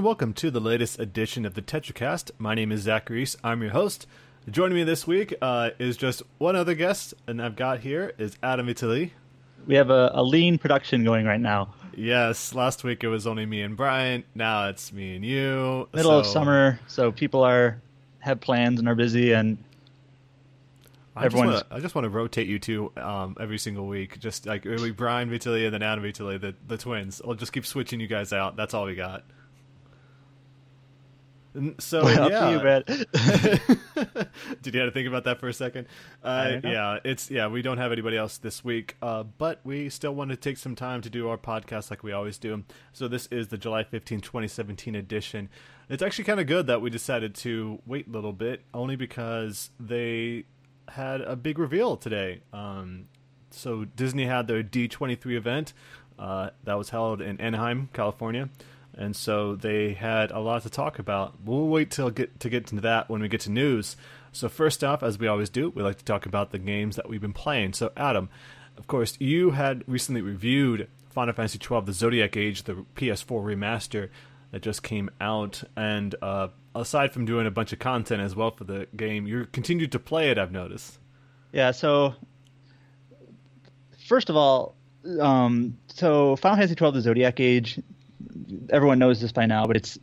And welcome to the latest edition of the TetraCast. My name is Zach Reese. I'm your host. Joining me this week uh, is just one other guest, and I've got here is Adam Vitale. We have a, a lean production going right now. Yes, last week it was only me and Brian. Now it's me and you. Middle of summer, so people are have plans and are busy, and I just, wanna, I just want to rotate you two um, every single week. Just like we Brian Vitale and then Adam Vitale, the the twins. I'll just keep switching you guys out. That's all we got. So well, yeah, you, did you have to think about that for a second? Uh, yeah, it's yeah. We don't have anybody else this week, uh, but we still want to take some time to do our podcast like we always do. So this is the July 15, 2017 edition. It's actually kind of good that we decided to wait a little bit, only because they had a big reveal today. Um, so Disney had their D23 event uh, that was held in Anaheim, California and so they had a lot to talk about. We'll wait till get to get into that when we get to news. So first off, as we always do, we like to talk about the games that we've been playing. So Adam, of course, you had recently reviewed Final Fantasy XII: The Zodiac Age, the PS4 remaster that just came out, and uh, aside from doing a bunch of content as well for the game, you continued to play it. I've noticed. Yeah. So first of all, um, so Final Fantasy XII: The Zodiac Age everyone knows this by now, but it's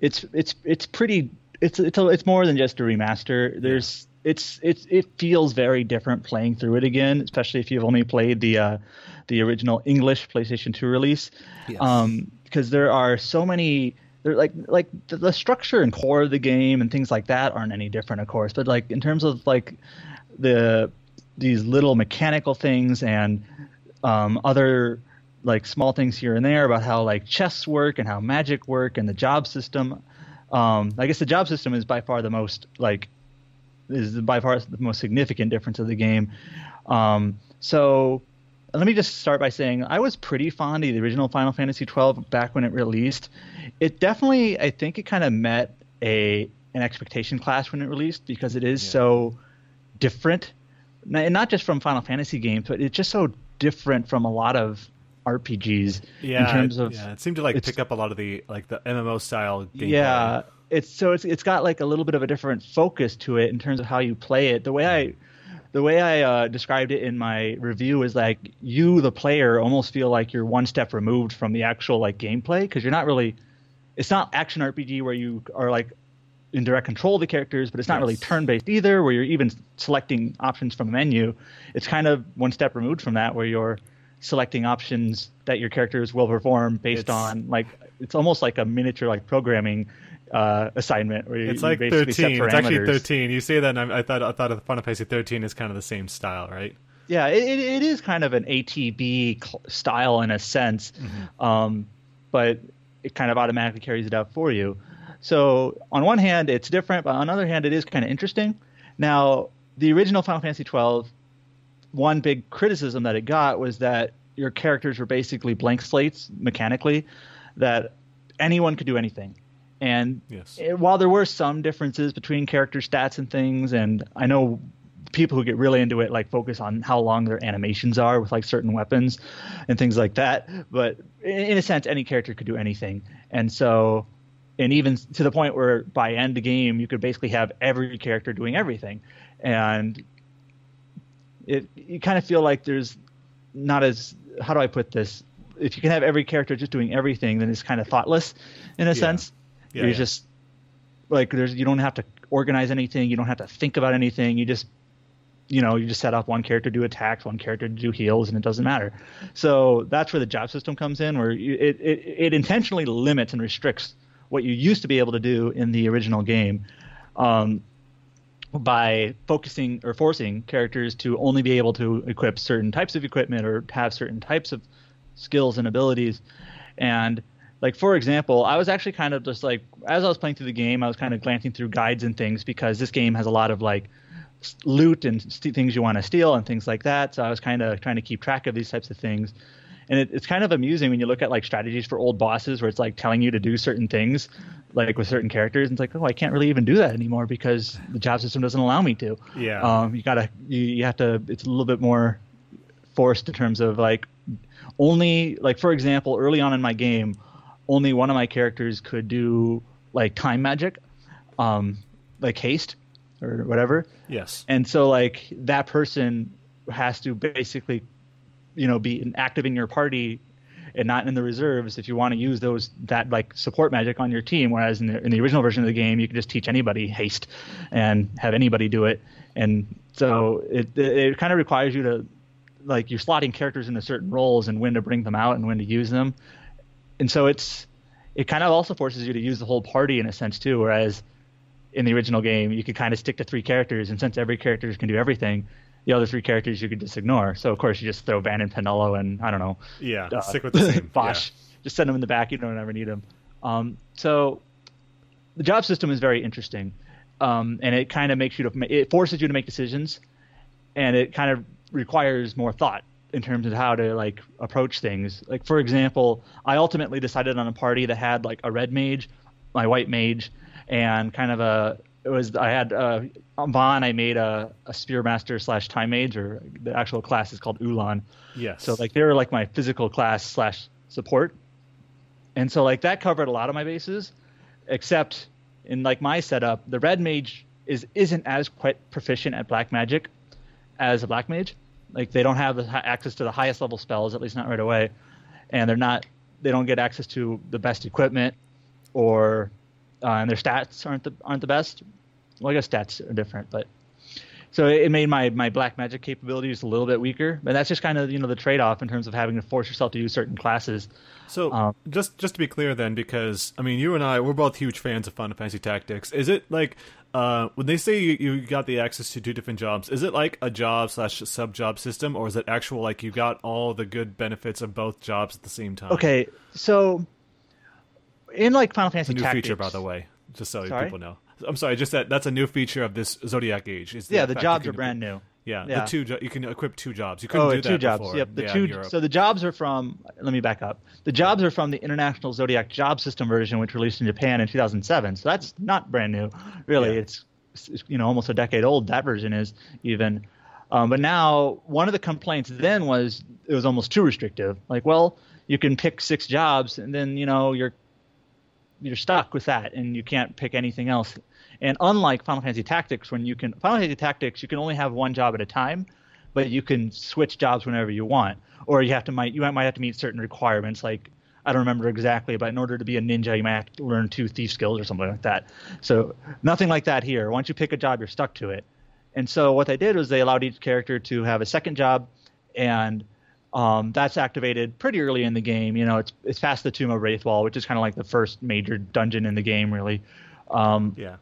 it's it's it's pretty it's it's a, it's more than just a remaster. There's it's it's it feels very different playing through it again, especially if you've only played the uh, the original English PlayStation 2 release. Yes. Um, because there are so many they're like like the, the, structure and core of the game and things like that aren't any different, of course. But like in terms of like the these little mechanical things and um, other like small things here and there about how like chests work and how magic work and the job system. Um, I guess the job system is by far the most like is by far the most significant difference of the game. Um, so let me just start by saying I was pretty fond of the original Final Fantasy twelve back when it released. It definitely, I think, it kind of met a an expectation class when it released because it is yeah. so different, and not just from Final Fantasy games, but it's just so different from a lot of RPGs yeah, in terms of yeah, it seemed to like pick up a lot of the like the MMO style gameplay. Yeah, it's so it's it's got like a little bit of a different focus to it in terms of how you play it. The way I the way I uh, described it in my review is like you, the player, almost feel like you're one step removed from the actual like gameplay because you're not really. It's not action RPG where you are like in direct control of the characters, but it's not yes. really turn based either, where you're even selecting options from a menu. It's kind of one step removed from that, where you're selecting options that your characters will perform based it's, on like it's almost like a miniature like programming uh, assignment where you, it's like 13 it's actually 13 you say that and I, I, thought i thought of final fantasy 13 is kind of the same style right? Yeah it, it is kind of an atb style in a sense mm-hmm. um, but it kind of automatically carries it out for you. So on one hand it's different but on the other hand it is kind of interesting. Now the original final fantasy 12 one big criticism that it got was that your characters were basically blank slates mechanically, that anyone could do anything. And yes. it, while there were some differences between character stats and things, and I know people who get really into it like focus on how long their animations are with like certain weapons and things like that. But in a sense, any character could do anything, and so and even to the point where by end game you could basically have every character doing everything, and it you kind of feel like there's not as how do I put this? If you can have every character just doing everything, then it's kind of thoughtless in a yeah. sense. Yeah, You're yeah. just like there's you don't have to organize anything, you don't have to think about anything. You just you know you just set up one character to do attacks, one character to do heals, and it doesn't matter. So that's where the job system comes in, where you, it, it it intentionally limits and restricts what you used to be able to do in the original game. Um, by focusing or forcing characters to only be able to equip certain types of equipment or have certain types of skills and abilities. And like for example, I was actually kind of just like as I was playing through the game, I was kind of glancing through guides and things because this game has a lot of like loot and st- things you want to steal and things like that. So I was kind of trying to keep track of these types of things and it, it's kind of amusing when you look at like strategies for old bosses where it's like telling you to do certain things like with certain characters and it's like oh i can't really even do that anymore because the job system doesn't allow me to yeah um, you gotta you, you have to it's a little bit more forced in terms of like only like for example early on in my game only one of my characters could do like time magic, um, like haste or whatever. Yes. And so like that person has to basically, you know, be active in your party and not in the reserves if you want to use those that like support magic on your team. Whereas in the, in the original version of the game, you can just teach anybody haste and have anybody do it. And so it it kind of requires you to like you're slotting characters into certain roles and when to bring them out and when to use them. And so it's it kind of also forces you to use the whole party in a sense too. Whereas in the original game, you could kind of stick to three characters, and since every character can do everything, the other three characters you could just ignore. So of course you just throw Vaan and Penelo and I don't know. Yeah, uh, stick with the same. Basch. Yeah. Just send them in the back. You don't ever need them. Um, so the job system is very interesting, um, and it kind of makes you to it forces you to make decisions, and it kind of requires more thought in terms of how to like approach things. Like for example, I ultimately decided on a party that had like a red mage, my white mage, and kind of a it was I had uh, on Vaan I made a, a Spearmaster slash Time Mage or the actual class is called Uhlan. Yes. So like they were like my physical class slash support, and so like that covered a lot of my bases, except in like my setup the Red Mage is isn't as quite proficient at Black Magic as a Black Mage. Like they don't have the access to the highest level spells, at least not right away, and they're not they don't get access to the best equipment or uh, and their stats aren't the aren't the best. Well, I guess stats are different, but so it made my my black magic capabilities a little bit weaker. But that's just kind of you know the trade off in terms of having to force yourself to use certain classes. So um, just just to be clear, then, because I mean, you and I we're both huge fans of Final Fantasy Tactics. Is it like uh, when they say you, you got the access to two different jobs? Is it like a job slash sub job system, or is it actual like you got all the good benefits of both jobs at the same time? Okay, so in like Final Fantasy it's a new Tactics, feature, by the way, just so sorry? people know. I'm sorry, just that that's a new feature of this Zodiac Age. Is yeah, the jobs are brand new. Yeah, yeah, the two jo- you can equip two jobs. You couldn't oh, do that two jobs. before. Yep, the yeah, two. So the jobs are from. Let me back up. The jobs are from the International Zodiac Job System version, which released in Japan in 2007. So that's not brand new, really. Yeah. It's you know almost a decade old. That version is even. Um, but now one of the complaints then was it was almost too restrictive. Like, well, you can pick six jobs, and then you know you're you're stuck with that, and you can't pick anything else. And unlike Final Fantasy Tactics, when you can Final Fantasy Tactics, you can only have one job at a time, but you can switch jobs whenever you want, or you have to might you might have to meet certain requirements. Like I don't remember exactly, but in order to be a ninja, you might have to learn two thief skills or something like that. So nothing like that here. Once you pick a job, you're stuck to it. And so what they did was they allowed each character to have a second job, and um, that's activated pretty early in the game. You know, it's it's past the Tomb of Raithwall, which is kind of like the first major dungeon in the game, really. Um, yeah.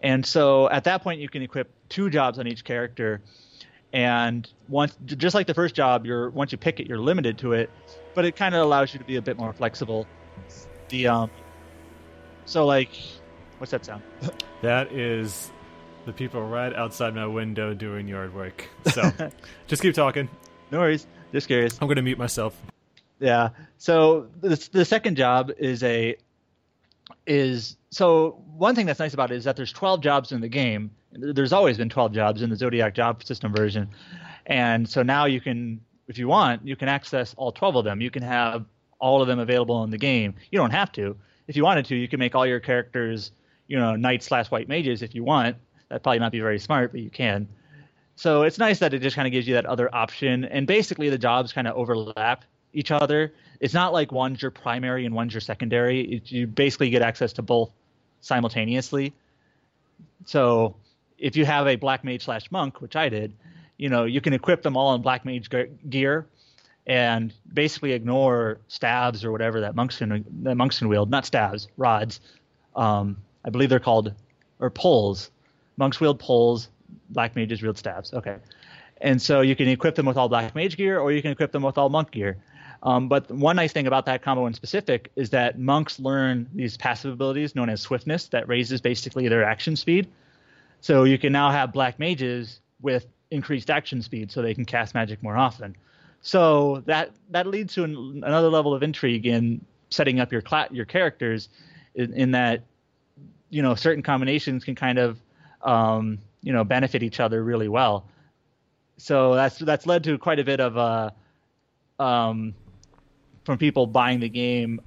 And so at that point, you can equip two jobs on each character. And once, just like the first job, you're once you pick it, you're limited to it, but it kind of allows you to be a bit more flexible. The um, so like, what's that sound? That is the people right outside my window doing yard work. So just keep talking. No worries. Curious. I'm going to mute myself. Yeah. So the, the second job is a is so one thing that's nice about it is that there's 12 jobs in the game. There's always been 12 jobs in the Zodiac job system version, and so now you can, if you want, you can access all 12 of them. You can have all of them available in the game. You don't have to. If you wanted to, you can make all your characters, you know, knights slash white mages if you want. That'd probably not be very smart, but you can. So it's nice that it just kind of gives you that other option, and basically the jobs kind of overlap each other. It's not like one's your primary and one's your secondary. It, you basically get access to both simultaneously. So if you have a black mage slash monk, which I did, you know, you can equip them all in black mage gear and basically ignore stabs or whatever that monks can that monks can wield. Not stabs, rods. Um, I believe they're called or poles. Monks wield poles. Black mages wield stabs. Okay, and so you can equip them with all black mage gear, or you can equip them with all monk gear. Um, but one nice thing about that combo in specific is that monks learn these passive abilities known as swiftness that raises basically their action speed. So you can now have black mages with increased action speed so they can cast magic more often. So that that leads to an, another level of intrigue in setting up your cla- your characters in, in, that you know certain combinations can kind of um, you know benefit each other really well. So that's that's led to quite a bit of uh, um, from people buying the game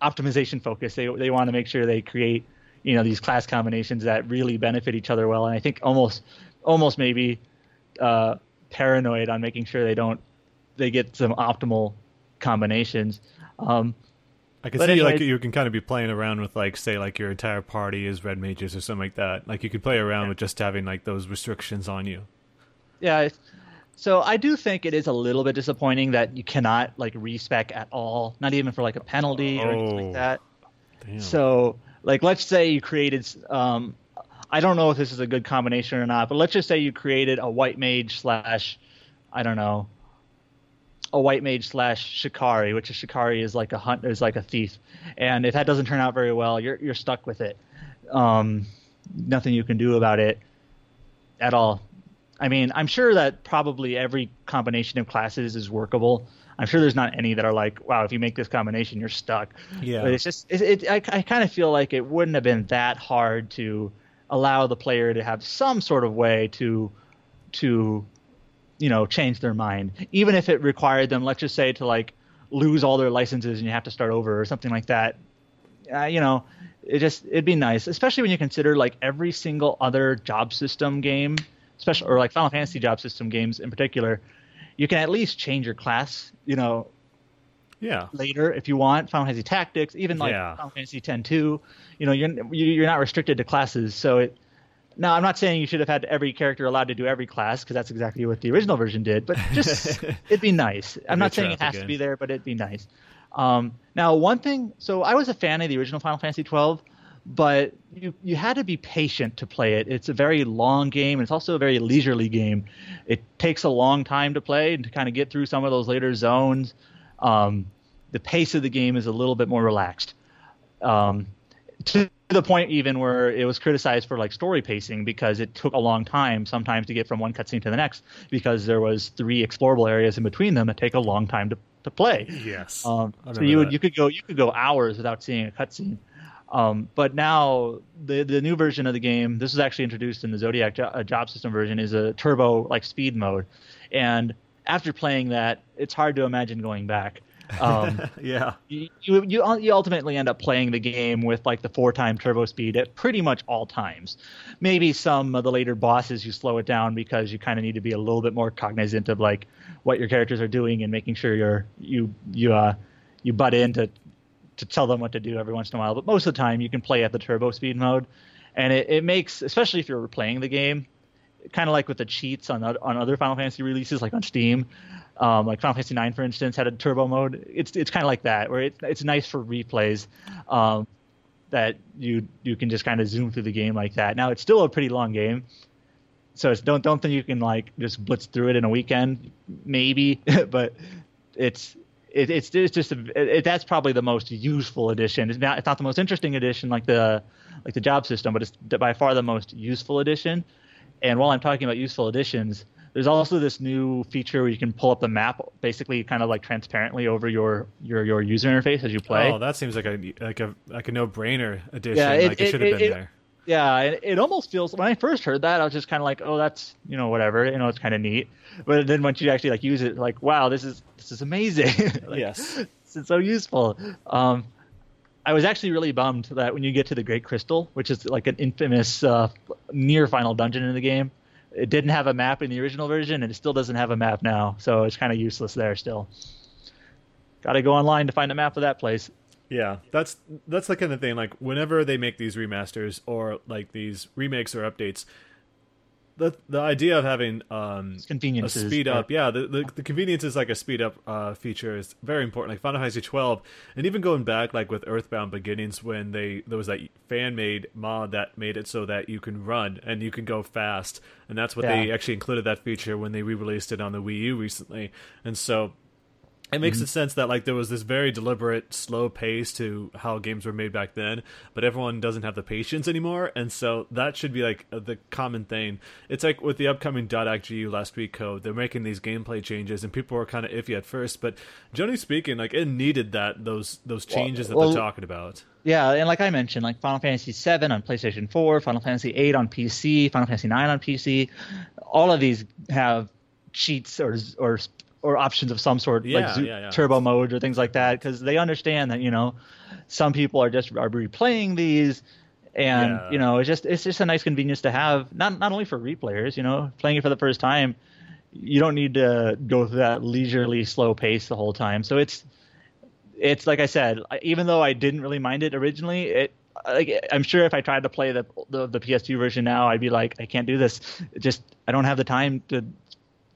optimization focus. They they want to make sure they create you know these class combinations that really benefit each other well. And I think almost almost maybe uh, paranoid on making sure they don't they get some optimal combinations. Um, I can see like you can kind of be playing around with like say like your entire party is red mages or something like that. Like you could play around yeah. with just having like those restrictions on you. Yeah. So I do think it is a little bit disappointing that you cannot like respec at all, not even for like a penalty or anything like oh, that. Damn. So like let's say you created um, I don't know if this is a good combination or not, but let's just say you created a white mage slash I don't know a white mage slash shikari, which a shikari is like a hunt is like a thief, and if that doesn't turn out very well, you're you're stuck with it. Um, nothing you can do about it at all. I mean, I'm sure that probably every combination of classes is workable. I'm sure there's not any that are like, wow, if you make this combination, you're stuck. Yeah. But it's just, it, it I, I kind of feel like it wouldn't have been that hard to allow the player to have some sort of way to, to you know change their mind. Even if it required them let's just say to like lose all their licenses and you have to start over or something like that uh, you know it just it'd be nice especially when you consider like every single other job system game especially or like final fantasy job system games in particular you can at least change your class you know yeah. later if you want. Final fantasy tactics even like yeah. final fantasy 10 2 you know you're you're not restricted to classes so it now, I'm not saying you should have had every character allowed to do every class because that's exactly what the original version did. But just it'd be nice. I'm not saying it has again. to be there, but it'd be nice. Um, now, one thing. So I was a fan of the original Final Fantasy 12, but you you had to be patient to play it. It's a very long game, and it's also a very leisurely game. It takes a long time to play and to kind of get through some of those later zones. Um, the pace of the game is a little bit more relaxed. Um, to the point even where it was criticized for like story pacing because it took a long time sometimes to get from one cutscene to the next because there was three explorable areas in between them that take a long time to, to play. Yes. Um, so you would, you could go you could go hours without seeing a cutscene. Um, but now the the new version of the game, this was actually introduced in the Zodiac jo- uh, job system version, is a turbo like speed mode, and after playing that, it's hard to imagine going back. Um, yeah. You, you you ultimately end up playing the game with like the four time turbo speed at pretty much all times. Maybe some of the later bosses you slow it down because you kind of need to be a little bit more cognizant of like what your characters are doing and making sure you're you you uh you butt in to to tell them what to do every once in a while. But most of the time you can play at the turbo speed mode, and it, it makes especially if you're playing the game kind of like with the cheats on on other Final Fantasy releases, like on Steam. Um, like Final Fantasy IX, for instance, had a turbo mode. It's it's kind of like that, where it, it's nice for replays. Um, that you you can just kind of zoom through the game like that. Now it's still a pretty long game, so don't don't think you can like just blitz through it in a weekend, maybe, but it's it, it's it's just a, it, that's probably the most useful edition. It's not it's not the most interesting edition like the like the job system, but it's by far the most useful edition. And while I'm talking about useful additions, there's also this new feature where you can pull up the map, basically kind of like transparently over your your your user interface as you play. Oh, that seems like a like a like a no brainer addition. Yeah, it, like it, it should have been there. Yeah, it, it almost feels. When I first heard that, I was just kind of like, "Oh, that's you know whatever, you know, it's kind of neat." But then once you actually like use it, like, "Wow, this is this is amazing!" like, yes, it's so useful. Um, I was actually really bummed that when you get to the Great Crystal, which is like an infamous uh, near final dungeon in the game, it didn't have a map in the original version, and it still doesn't have a map now. So it's kind of useless there still. Got to go online to find a map of that place. Yeah, that's that's the kind of thing. Like whenever they make these remasters or like these remakes or updates, the the idea of having um a speed up yeah the, the, the convenience is like a speed up uh feature is very important. Like final fantasy 12 and even going back like with earthbound beginnings when they there was that fan made mod that made it so that you can run and you can go fast. And that's what yeah. they actually included that feature when they re-released it on the wii u recently. And so it makes mm-hmm. sense that like there was this very deliberate slow pace to how games were made back then but everyone doesn't have the patience anymore and so that should be like the common thing it's like with the upcoming .gu Last Recode they're making these gameplay changes and people were kind of iffy at first but generally speaking like it needed that those those changes well, that they're talking about yeah, and like I mentioned, like Final Fantasy VII on PlayStation 4, Final Fantasy VIII on PC, Final Fantasy IX on PC, all of these have cheats or or or options of some sort, yeah, like yeah, yeah. turbo mode or things like that, because they understand that you know some people are just are replaying these, and you know it's just it's just a nice convenience to have, not not only for replayers, you know, playing it for the first time, you don't need to go through that leisurely slow pace the whole time. So it's it's like I said, even though I didn't really mind it originally, it like I'm sure if I tried to play the, the the, PS2 version now, I'd be like, I can't do this. Just I don't have the time to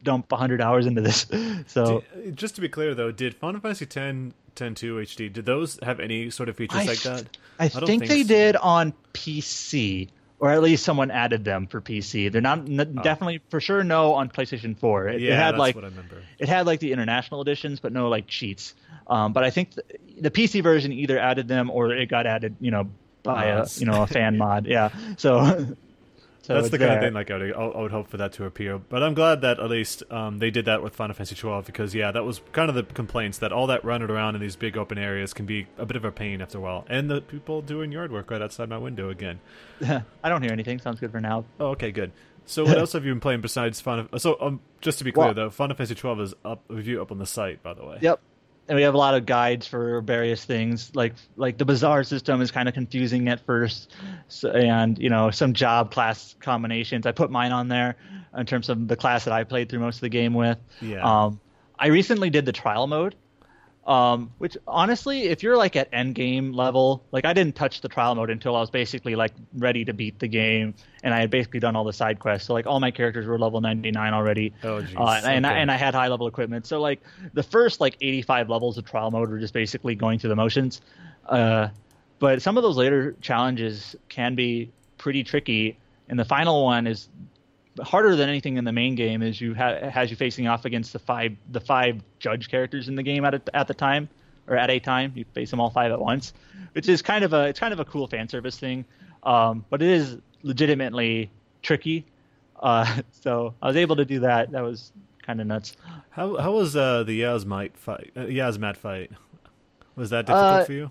dump 100 hours into this. So just to be clear though, did Final Fantasy 10 10.2 HD did those have any sort of features I, like that? I, I think, think, they so. did on PC. Or at least someone added them for PC. They're not n- oh. definitely for sure no on PlayStation 4. It, yeah, it had that's like what I remember. it had like the international editions, but no like cheats. Um, but I think the, the PC version either added them or it got added, you know, by a you know a fan mod. Yeah, so So That's the kind there. of thing like I would, I would, hope for that to appear. But I'm glad that at least um, they did that with Final Fantasy 12 because yeah, that was kind of the complaints that all that running around in these big open areas can be a bit of a pain after a while. And the people doing yard work right outside my window again. I don't hear anything. Sounds good for now. Oh, okay, good. So what else have you been playing besides Final? So um, just to be clear well, though, Final Fantasy 12 is up review up on the site by the way. Yep and we have a lot of guides for various things. Like like the bazaar system is kind of confusing at first. So, and you know some job class combinations. I put mine on there in terms of the class that i played through most of the game with. Yeah. Um, i recently did the trial mode um, which honestly, if you're like at end game level, like I didn't touch the trial mode until I was basically like ready to beat the game, and I had basically done all the side quests. So like all my characters were level 99 already, oh, geez. Uh, and, okay. I, and I had high level equipment. So like the first like 85 levels of trial mode were just basically going through the motions. Uh, but some of those later challenges can be pretty tricky, and the final one is harder than anything in the main game is you ha- has you facing off against the five the five judge characters in the game at a, at the time or at a time you face them all five at once, which is kind of a it's kind of a cool fan service thing, um, but it is legitimately tricky. Uh, so I was able to do that. That was kind of nuts. How how was uh, the Yasmite fight? Uh, Yasmat fight? Was that difficult uh, for you?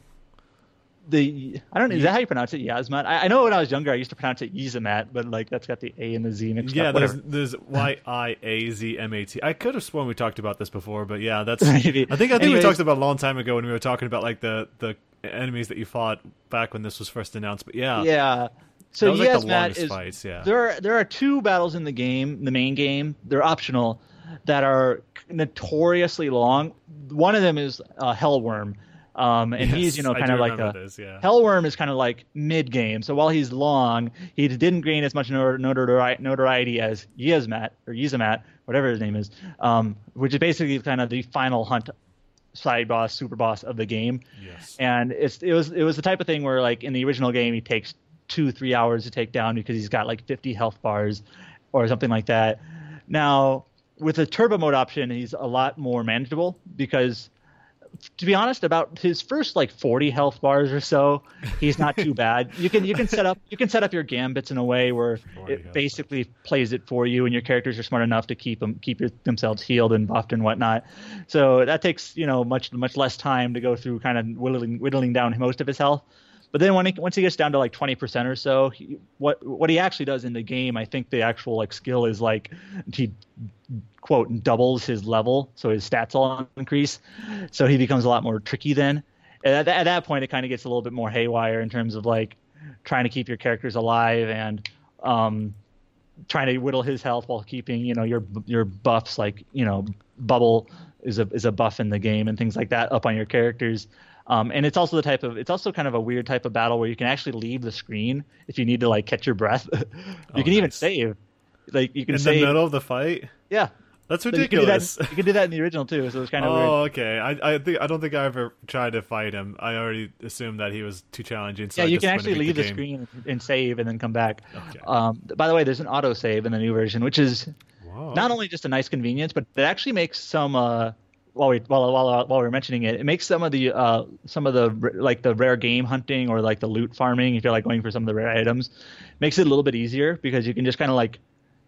The I don't know. Is that how you pronounce it? Yasmat. I, I, know when I was younger, I used to pronounce it Yizamat, but like that's got the A and the Z mixed yeah, up. Yeah, there's, there's Y I A Z M A T. I could have sworn we talked about this before, but yeah, that's. Maybe. I think I think Anyways, we talked about a long time ago when we were talking about like the the enemies that you fought back when this was first announced. But yeah, yeah. So Yasmat like is fights, yeah. there are there are two battles in the game, the main game. They're optional, that are notoriously long. One of them is uh, Hell Wyrm um, and yes, he's, you know, kind of like a this, yeah. Hell Wyrm is kind of like mid game. So while he's long, he didn't gain as much notoriety as Yizmat or Yizamat, whatever his name is, um, which is basically kind of the final hunt side boss, super boss of the game. Yes. And it's it was it was the type of thing where like in the original game he takes two three hours to take down because he's got like 50 health bars or something like that. Now with the turbo mode option, he's a lot more manageable because to be honest, about his first like 40 health bars or so, he's not too bad. You can you can set up you can set up your gambits in a way where it basically plays it for you, and your characters are smart enough to keep them keep themselves healed and buffed and whatnot. So that takes you know much much less time to go through, kind of whittling whittling down most of his health. But then when he, once he gets down to like 20% or so, he, what what he actually does in the game, I think the actual like skill is like he quote doubles his level, so his stats all increase. So he becomes a lot more tricky then. At, at that point, it kind of gets a little bit more haywire in terms of like trying to keep your characters alive and um, trying to whittle his health while keeping you know your your buffs like you know bubble is a is a buff in the game and things like that up on your characters. Um, and it's also the type of it's also kind of a weird type of battle where you can actually leave the screen if you need to like catch your breath. you oh, can nice. even save. Like you can in save. the middle of the fight. Yeah, that's ridiculous. So you, can do that, you can do that in the original too, so it's kind of oh, weird. okay. I I think I don't think I ever tried to fight him. I already assumed that he was too challenging. So yeah, I you can actually leave the, the screen and save, and then come back. Okay. Um, by the way, there's an auto save in the new version, which is Whoa. not only just a nice convenience, but it actually makes some. Uh, while we while while while we are mentioning it, it makes some of the uh some of the like the rare game hunting or like the loot farming if you're like going for some of the rare items, makes it a little bit easier because you can just kind of like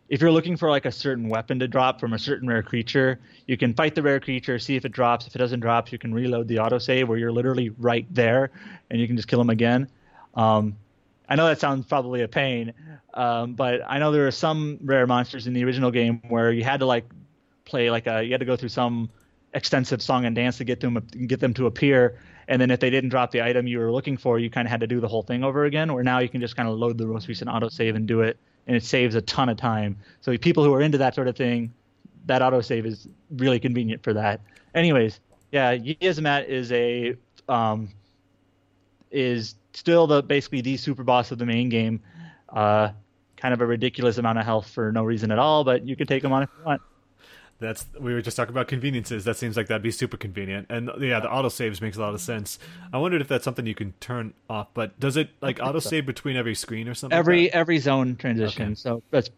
if you're looking for like a certain weapon to drop from a certain rare creature, you can fight the rare creature, see if it drops. If it doesn't drop, you can reload the autosave where you're literally right there and you can just kill them again. Um, I know that sounds probably a pain, um, but I know there are some rare monsters in the original game where you had to like play like a you had to go through some extensive song and dance to get them get them to appear. And then if they didn't drop the item you were looking for, you kind of had to do the whole thing over again. Where now you can just kind of load the most recent autosave and do it, and it saves a ton of time. So people who are into that sort of thing, that autosave is really convenient for that. Anyways, yeah, Yzmat is a um, is still the basically the super boss of the main game. Uh, kind of a ridiculous amount of health for no reason at all, but you can take him on if you want. That's we were just talking about conveniences. That seems like that'd be super convenient, and yeah, the auto saves makes a lot of sense. I wondered if that's something you can turn off, but does it like auto save between every screen or something? Every like every zone transition, okay. so that's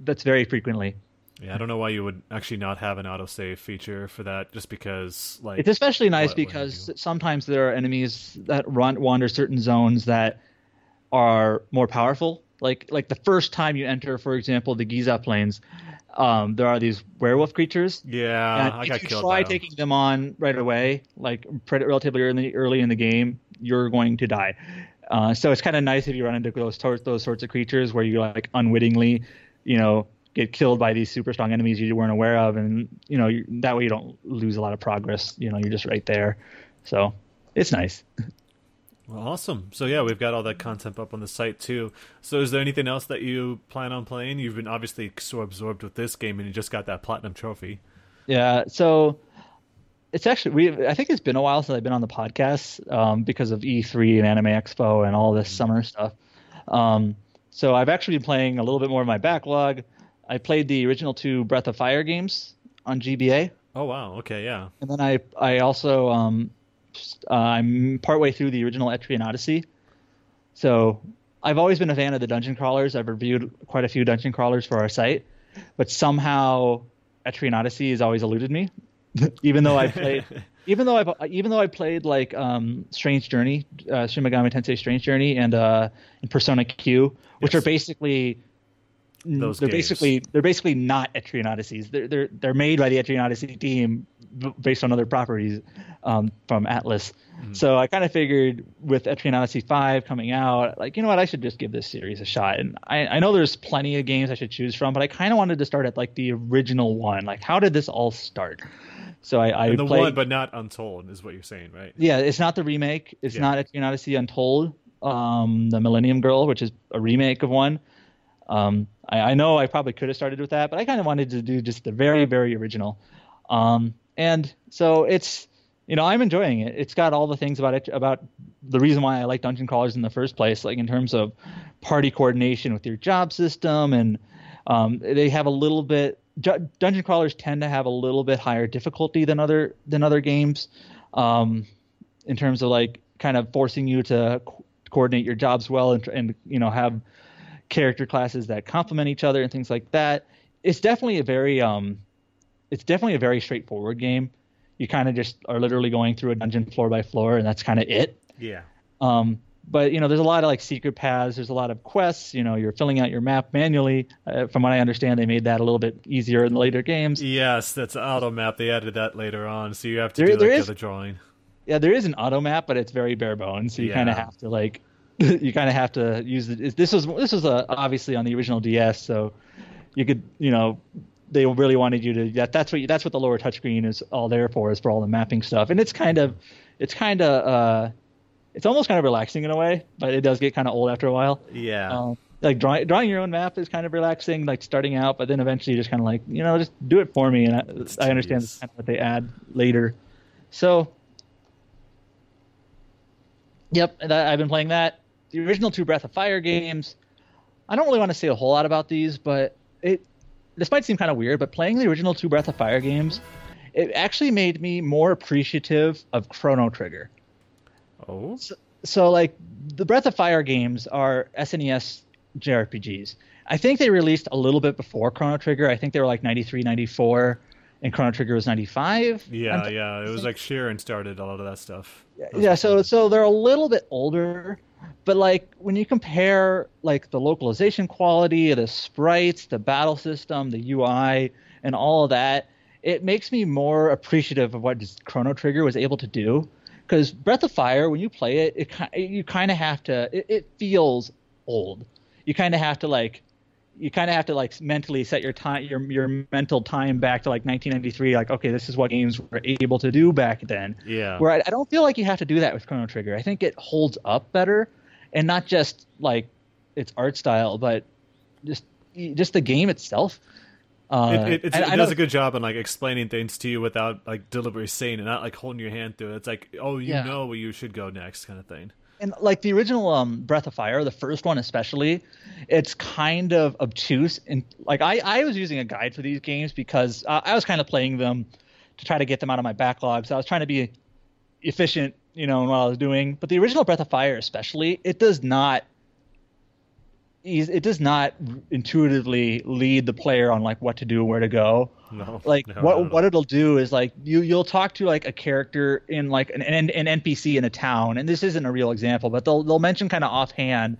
that's very frequently. Yeah, I don't know why you would actually not have an auto save feature for that, just because like it's especially nice what, because what sometimes there are enemies that run wander certain zones that are more powerful. Like like the first time you enter, for example, the Giza Plains, um, there are these werewolf creatures. Yeah, I got if you try taking them on right away, like relatively early early in the game, you're going to die. Uh, so it's kind of nice if you run into those those sorts of creatures where you like unwittingly, you know, get killed by these super strong enemies you weren't aware of, and you know you, that way you don't lose a lot of progress. You know, you're just right there. So it's nice. Well, awesome. So yeah, we've got all that content up on the site too. So is there anything else that you plan on playing? You've been obviously so absorbed with this game, and you just got that platinum trophy. Yeah. So it's actually we. I think it's been a while since I've been on the podcast um, because of E3 and Anime Expo and all this mm-hmm. summer stuff. Um, so I've actually been playing a little bit more of my backlog. I played the original two Breath of Fire games on GBA. Oh wow! Okay, yeah. And then I I also um, uh, I'm partway through the original Etrian Odyssey. So I've always been a fan of the dungeon crawlers. I've reviewed quite a few dungeon crawlers for our site, but somehow Etrian Odyssey has always eluded me. even though I played, even though I even though I played like um, Strange Journey, uh, Shin Megami Tensei Strange Journey, and uh, and Persona Q, which yes. are basically those they're games. basically they're basically not Etrian Odysseys. They're they're they're made by the Etrian Odyssey team based on other properties um, from Atlus. Mm-hmm. So I kind of figured with Etrian Odyssey five coming out, like you know what, I should just give this series a shot. And I, I know there's plenty of games I should choose from, but I kind of wanted to start at like the original one. Like how did this all start? So I, I the played, one, but not Untold, is what you're saying, right? Yeah, it's not the remake. It's yeah. not Etrian Odyssey Untold, um, the Millennium Girl, which is a remake of one. Um, I, I, know I probably could have started with that, but I kind of wanted to do just the very, very original. Um, and so it's, you know, I'm enjoying it. It's got all the things about it, about the reason why I like dungeon crawlers in the first place, like in terms of party coordination with your job system, and um, they have a little bit. Dungeon crawlers tend to have a little bit higher difficulty than other than other games, um, in terms of like kind of forcing you to co- coordinate your jobs well and, and you know have character classes that complement each other and things like that. It's definitely a very um, it's definitely a very straightforward game. You kind of just are literally going through a dungeon floor by floor, and that's kind of it. Yeah. Um, but you know, there's a lot of like secret paths. There's a lot of quests. You know, you're filling out your map manually. Uh, from what I understand, they made that a little bit easier in the later games. Yes, that's auto map. They added that later on, so you have to there, do like is, the drawing. Yeah, there is an auto map, but it's very bare bones. So you yeah. kind of have to like you kind of have to use the, this was this was a, obviously on the original DS, so you could you know they really wanted you to that that's what you, that's what the lower touchscreen is all there for is for all the mapping stuff, and it's kind of it's kind of uh, it's almost kind of relaxing in a way, but it does get kind of old after a while. Yeah. Um, like drawing drawing your own map is kind of relaxing, like starting out, but then eventually you just kind of like you know just do it for me, and I, I understand that's kind of what they add later. So, yep, I've been playing that the original two Breath of Fire games. I don't really want to say a whole lot about these, but it this might seem kind of weird, but playing the original two Breath of Fire games, it actually made me more appreciative of Chrono Trigger. Oh. So, so like the Breath of Fire games are SNES JRPGs. I think they released a little bit before Chrono Trigger. I think they were like 93, 94 and Chrono Trigger was 95. Yeah, yeah, it was like Shiren started a lot of that stuff. That yeah, so so they're a little bit older, but like when you compare like the localization quality, the sprites, the battle system, the UI, and all of that, it makes me more appreciative of what Chrono Trigger was able to do. Because Breath of Fire, when you play it, it you kind of have to. It, it feels old. You kind of have to like you kind of have to like mentally set your time your your mental time back to like 1993 like okay this is what games were able to do back then. Yeah. Where I, I, don't feel like you have to do that with chrono trigger. I think it holds up better and not just like its art style but just just the game itself. Uh, it, it, it does a good job on like explaining things to you without like deliberately saying it, not like holding your hand through it. It's like, oh, you yeah. know where you should go next, kind of thing and like the original um, Breath of Fire, the first one especially, it's kind of obtuse. And like I, I was using a guide for these games because uh, I was kind of playing them to try to get them out of my backlog. So I was trying to be efficient, you know, in what I was doing. But the original Breath of Fire, especially, it does not it does not intuitively lead the player on like what to do and where to go. No, like no, what no, what it'll do is like you you'll talk to like a character in like an, an, an NPC in a town, and this isn't a real example, but they'll they'll mention kind of offhand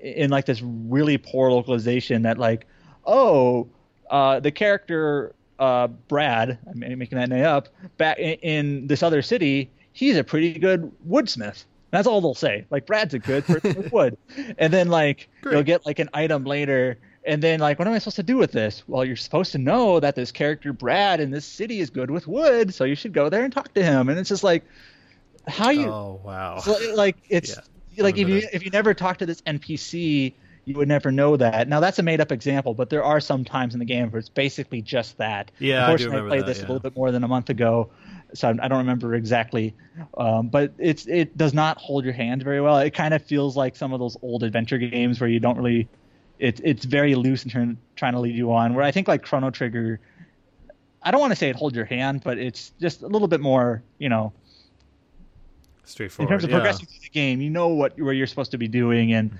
in like this really poor localization that like oh uh, the character uh, Brad I'm making that name up back in, in this other city he's a pretty good woodsmith that's all they'll say. Like Brad's a good person with wood, and then like Great. you'll get like an item later, and then like what am I supposed to do with this? Well, you're supposed to know that this character Brad in this city is good with wood, so you should go there and talk to him. And it's just like how you. Oh wow! So, like it's yeah, like if you if you never talk to this NPC, you would never know that. Now that's a made up example, but there are some times in the game where it's basically just that. Yeah, Unfortunately, I, I played that, this yeah. a little bit more than a month ago, so I don't remember exactly. Um, but it's it does not hold your hand very well. It kind of feels like some of those old adventure games where you don't really. It's it's very loose in turn, trying to lead you on. Where I think like Chrono Trigger, I don't want to say it holds your hand, but it's just a little bit more, you know, straightforward. In terms of yeah. progressing through the game, you know what where you're supposed to be doing and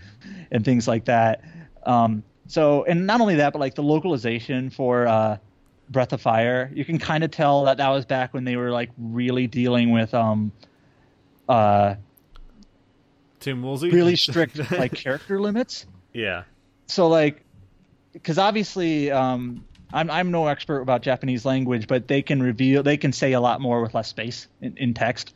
and things like that. Um, so and not only that, but like the localization for uh, Breath of Fire, you can kind of tell that that was back when they were like really dealing with um, uh, Ted Woolsey, really strict like character limits. Yeah. So like, because obviously, um, I'm I'm no expert about Japanese language, but they can reveal they can say a lot more with less space in, in text.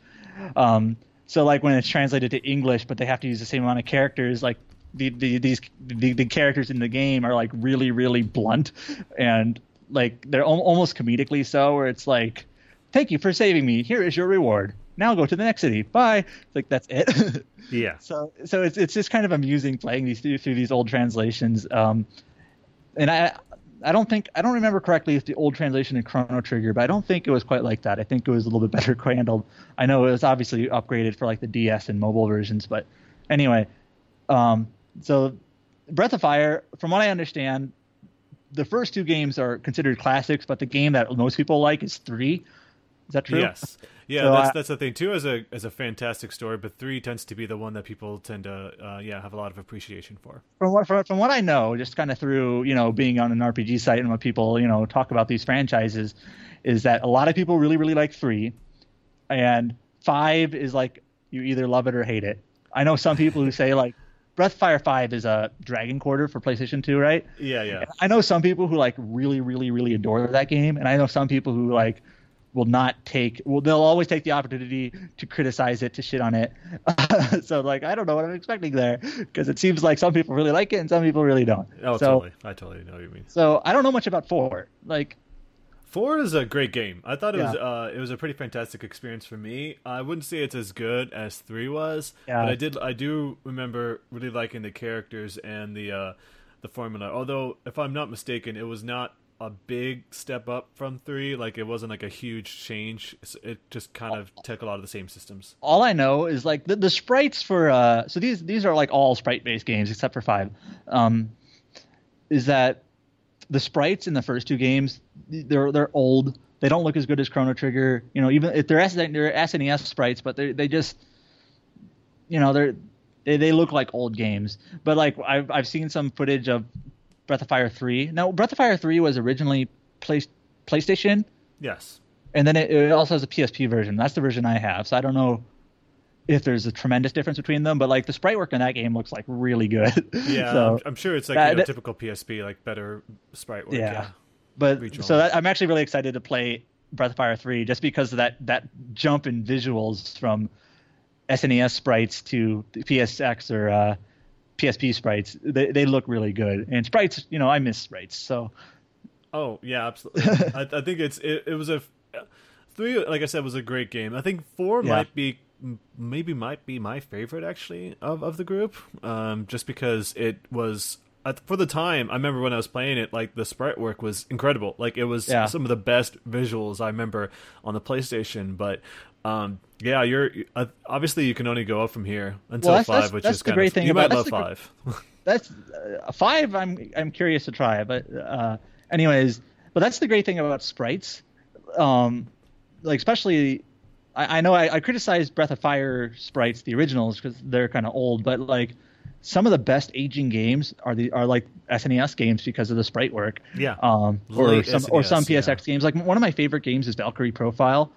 Um, so like when it's translated to English, but they have to use the same amount of characters, like the, the these the, the characters in the game are like really really blunt and like they're al- almost comedically so where it's like thank you for saving me. Here is your reward. Now go to the next city. Bye. Like that's it. Yeah. So so it's it's just kind of amusing playing these through, through these old translations. Um and i I don't think I don't remember correctly if the old translation in Chrono Trigger, but I don't think it was quite like that. I think it was a little bit better handled. I know it was obviously upgraded for like the DS and mobile versions, but anyway, um, so Breath of Fire, from what I understand, the first two games are considered classics, but the game that most people like is three. Is that true? Yes. Yeah, so that's I, that's the thing. Two is a is a fantastic story, but three tends to be the one that people tend to uh, yeah have a lot of appreciation for. From what from, from what I know, just kind of through you know being on an RPG site and what people you know talk about these franchises, is that a lot of people really really like three, and five is like you either love it or hate it. I know some people who say like Breath Fire Five is a Dragon Quarter for PlayStation Two, right? Yeah, yeah. I know some people who like really, really, really adore that game, and I know some people who like will not take well they'll always take the opportunity to criticize it to shit on it. So like i don't know what i'm expecting there because it seems like some people really like it and some people really don't. Oh so, totally. I totally know what you mean. So i don't know much about four. Like Four is a great game. I thought it yeah. was uh, it was a pretty fantastic experience for me. I wouldn't say it's as good as three was, yeah. but I did I do remember really liking the characters and the uh, the formula. Although, if I'm not mistaken, it was not a big step up from three. Like it wasn't like a huge change. It just kind of took a lot of the same systems. All I know is like the, the sprites for uh, so these these are like all sprite based games except for five. Um, is that the sprites in the first two games they're they're old. They don't look as good as Chrono Trigger. You know, even if they're they're SNES sprites, but they they just you know they're they, they look like old games. But like I've I've seen some footage of Breath of Fire three. Now Breath of Fire three was originally play, PlayStation. Yes. And then it, it also has a PSP version. That's the version I have. So I don't know if there's a tremendous difference between them, but like the sprite work in that game looks like really good. Yeah, so, I'm, I'm, sure it's like that, you know, typical PSP, like better sprite work. Yeah, yeah. but Regional. so that, I'm actually really excited to play Breath of Fire 3 just because of that that jump in visuals from SNES sprites to PSX or uh, PSP sprites. They they look really good, and sprites. You know, I miss sprites. So. Oh yeah, absolutely. I, I, think it's it, it was a three. Like I said, was a great game. I think four yeah. might be maybe might be my favorite actually of of the group. Um, just because it was for the time, I remember when I was playing it, like the sprite work was incredible. Like it was yeah. some of the best visuals I remember on the PlayStation. But um, yeah, you're uh, obviously you can only go up from here until well, that's, five, that's, which that's is the great of, thing you about might love five. that's uh, five. I'm I'm curious to try, but uh, anyways, but that's the great thing about sprites. Um, like especially, I, I know I, I criticized Breath of Fire sprites, the originals, because they're kind of old, but like some of the best aging games are the are like SNES games because of the sprite work. Yeah. Um, or some SNES, or some PSX yeah. games. Like one of my favorite games is Valkyrie Profile,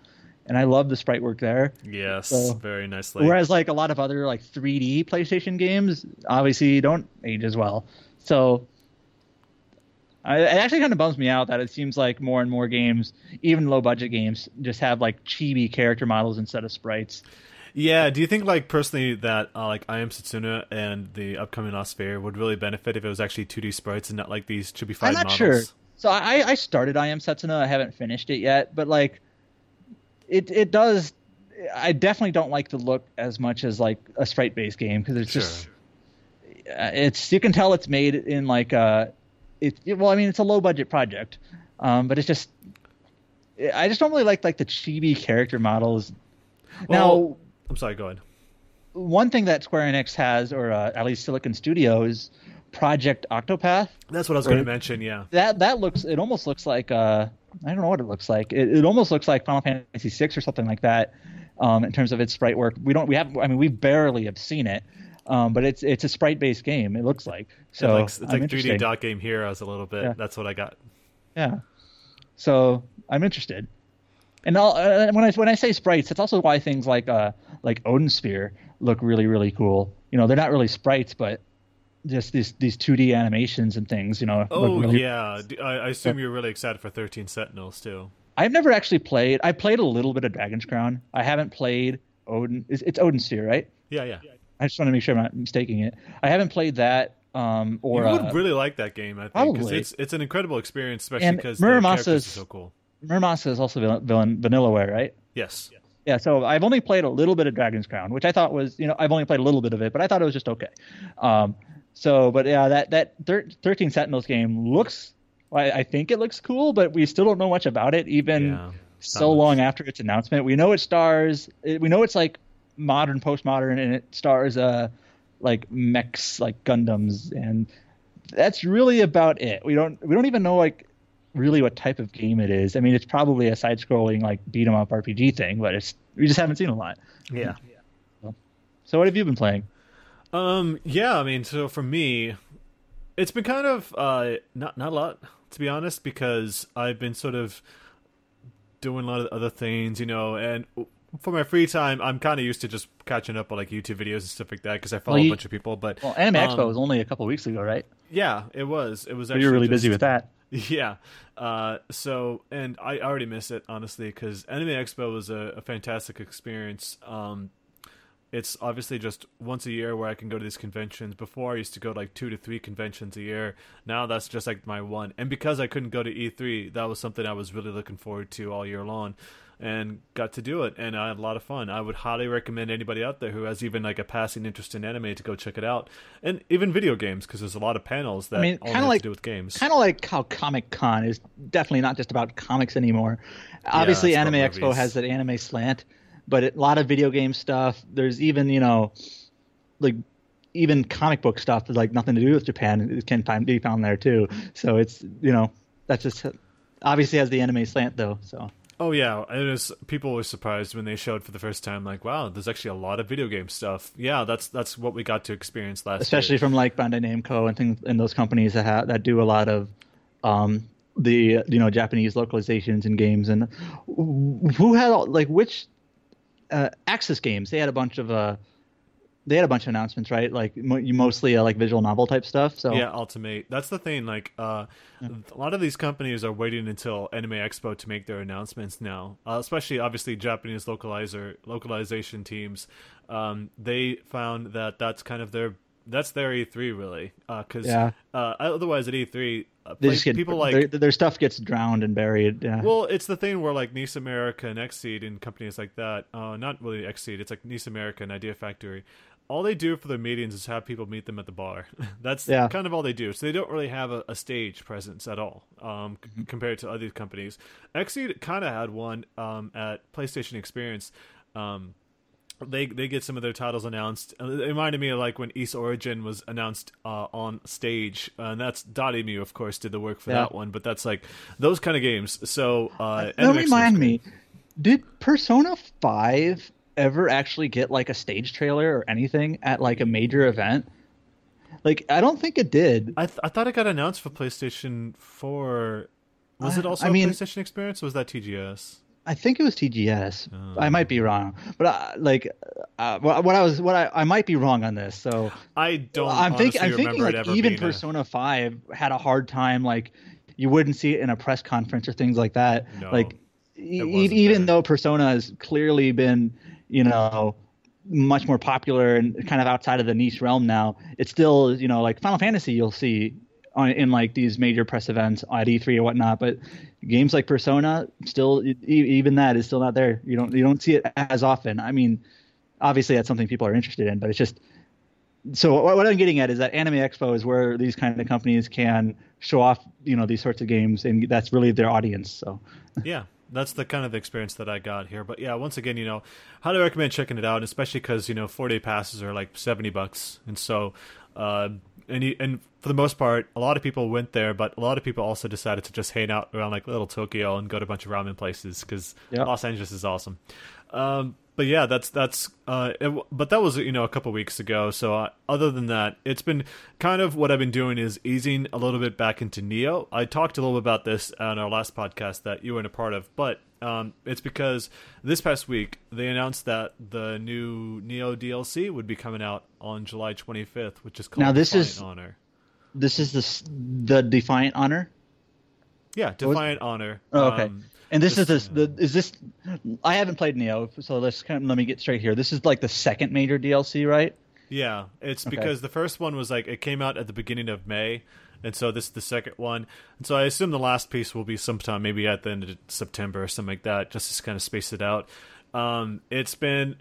and I love the sprite work there. Yes, so, very nicely. Whereas like a lot of other like 3D PlayStation games, obviously don't age as well. So I, it actually kind of bums me out that it seems like more and more games, even low budget games, just have like chibi character models instead of sprites. Yeah, do you think like personally that uh, like I Am Setsuna and the upcoming Lost Sphear would really benefit if it was actually 2D sprites and not like these chibified I'm not models? sure. So I, I started I Am Setsuna. I haven't finished it yet, but like it it does. I definitely don't like the look as much as like a sprite based game because it's sure. just it's you can tell it's made in like a it, well I mean it's a low budget project, um, but it's just I just don't really like like the chibi character models. Well, now I'm sorry, go ahead. One thing that Square Enix has, or uh, at least Silicon Studios, Project Octopath. That's what I was going to mention. Yeah. That that looks. It almost looks like. Uh, I don't know what it looks like. It, it almost looks like Final Fantasy VI or something like that. Um, in terms of its sprite work, we don't. We have. I mean, we barely have seen it. Um, but it's it's a sprite based game. It looks like so. It's like, it's like 3D dot game heroes a little bit. Yeah. That's what I got. Yeah. So I'm interested. And uh, when I when I say sprites, that's also why things like uh, like Odin Sphere look really really cool. You know, they're not really sprites, but just these these 2D animations and things. You know. Oh really, yeah, I, I assume you're really excited for 13 Sentinels too. I've never actually played. I played a little bit of Dragon's Crown. I haven't played Odin. It's, it's Odin Sphere, right? Yeah, yeah. I just want to make sure I'm not mistaking it. I haven't played that. Um, or you would uh, really like that game, I think, because it's it's an incredible experience, especially because characters are so cool. Muramasa is also villain, Vanillaware, right? Yes. Yeah, so I've only played a little bit of Dragon's Crown, which I thought was, you know, I've only played a little bit of it, but I thought it was just okay. Um, so, but yeah, that that thir- 13 Sentinels game looks, I, I, think it looks cool, but we still don't know much about it, even yeah, so much. long after its announcement. We know it stars, we know it's like modern, postmodern, and it stars uh like mechs, like Gundams, and that's really about it. We don't we don't even know like really what type of game it is. I mean, it's probably a side-scrolling like beat 'em up RPG thing, but it's we just haven't seen a lot. Yeah. So, so what have you been playing? Um. Yeah. I mean, so for me, it's been kind of uh not not a lot to be honest because I've been sort of doing a lot of other things, you know, and for my free time, I'm kind of used to just catching up on like YouTube videos and stuff like that because I follow well, you, a bunch of people. But well, Anime um, Expo was only a couple weeks ago, right? Yeah, it was. It was. Actually you're really just, busy with that. Yeah. Uh, so, and I already miss it honestly because Anime Expo was a, a fantastic experience. Um, it's obviously just once a year where I can go to these conventions. Before I used to go like two to three conventions a year. Now that's just like my one. And because I couldn't go to E3, that was something I was really looking forward to all year long and got to do it and I had a lot of fun. I would highly recommend anybody out there who has even like a passing interest in anime to go check it out, and even video games because there's a lot of panels that I mean, all have like, to do with games. Kind of like how Comic Con is definitely not just about comics anymore. Obviously, yeah, Anime Expo has that anime slant, but it, a lot of video game stuff. There's even you know, like even comic book stuff that like nothing to do with Japan it can find, be found there too. So it's you know that's just obviously has the anime slant though. So Oh yeah, it was. People were surprised when they showed for the first time. Like, wow, there's actually a lot of video game stuff. Yeah, that's that's what we got to experience last. Especially year. from like Bandai Namco and things and those companies that have, that do a lot of um, the you know Japanese localizations in games. And who had all, like which uh, Aksys Games? They had a bunch of uh, they had a bunch of announcements, right? Like you mostly uh, like visual novel type stuff. So yeah, Ultimate. That's the thing. Like uh, yeah. a lot of these companies are waiting until Anime Expo to make their announcements now. Uh, especially, obviously, Japanese localizer localization teams. Um, they found that that's kind of their that's their E3 really, because uh, yeah. uh, otherwise at E3, uh, play, get, people like their, their, stuff gets drowned and buried. Yeah. Well, it's the thing where like NIS America and Xseed and companies like that, uh, not really Xseed, it's like NIS America and Idea Factory. All they do for their meetings is have people meet them at the bar. That's yeah. kind of all they do. So they don't really have a, a stage presence at all um, mm-hmm. compared to other companies. Xseed kind of had one um, at PlayStation Experience. Um, they they get some of their titles announced. Uh, it reminded me of like when Ys Origin was announced uh, on stage, uh, and that's Dotemu, of course, did the work for yeah. that one. But that's like those kind of games. So uh, that remind me, did Persona Five ever actually get like a stage trailer or anything at like a major event? Like I don't think it did. I th- I thought it got announced for PlayStation Four. Was it also I mean, PlayStation Experience? was that TGS? I think it was TGS. Oh. I might be wrong, but uh, like, uh, what I was, what I, I might be wrong on this. So I don't. I'm thinking. I'm thinking like even Persona a... Five had a hard time. Like, you wouldn't see it in a press conference or things like that. No, like, e- even there. though Persona has clearly been, you know, much more popular and kind of outside of the niche realm now, it's still, you know, like Final Fantasy. You'll see on, in like these major press events at E3 or whatnot. But games like Persona, still even that is still not there. You don't you don't see it as often. I mean, obviously that's something people are interested in, but it's just so what I'm getting at is that Anime Expo is where these kind of companies can show off, you know, these sorts of games, and that's really their audience. So yeah, that's the kind of experience that I got here. But yeah, once again, you know, highly recommend checking it out, especially because you know four day passes are like seventy bucks, and so uh, and he, and for the most part, a lot of people went there, but a lot of people also decided to just hang out around like little Tokyo and go to a bunch of ramen places because yep. Los Angeles is awesome. Um, but yeah, that's that's. Uh, it, but that was you know a couple weeks ago. So uh, other than that, it's been kind of what I've been doing is easing a little bit back into Nioh. I talked a little bit about this on our last podcast that you weren't a part of, but um, it's because this past week they announced that the new Nioh DLC would be coming out on July 25th, which is called now this Defiant is Honor. This is the the Defiant Honor. Yeah, Defiant Honor. Oh, okay. Um, and this, this is the, the is this? I haven't played Nioh, so let's kind of, let me get straight here. This is like the second major DLC, right? Yeah, it's okay. because the first one was like it came out at the beginning of May, and so this is the second one. And so I assume the last piece will be sometime, maybe at the end of September or something like that, just to kind of space it out. Um, it's been.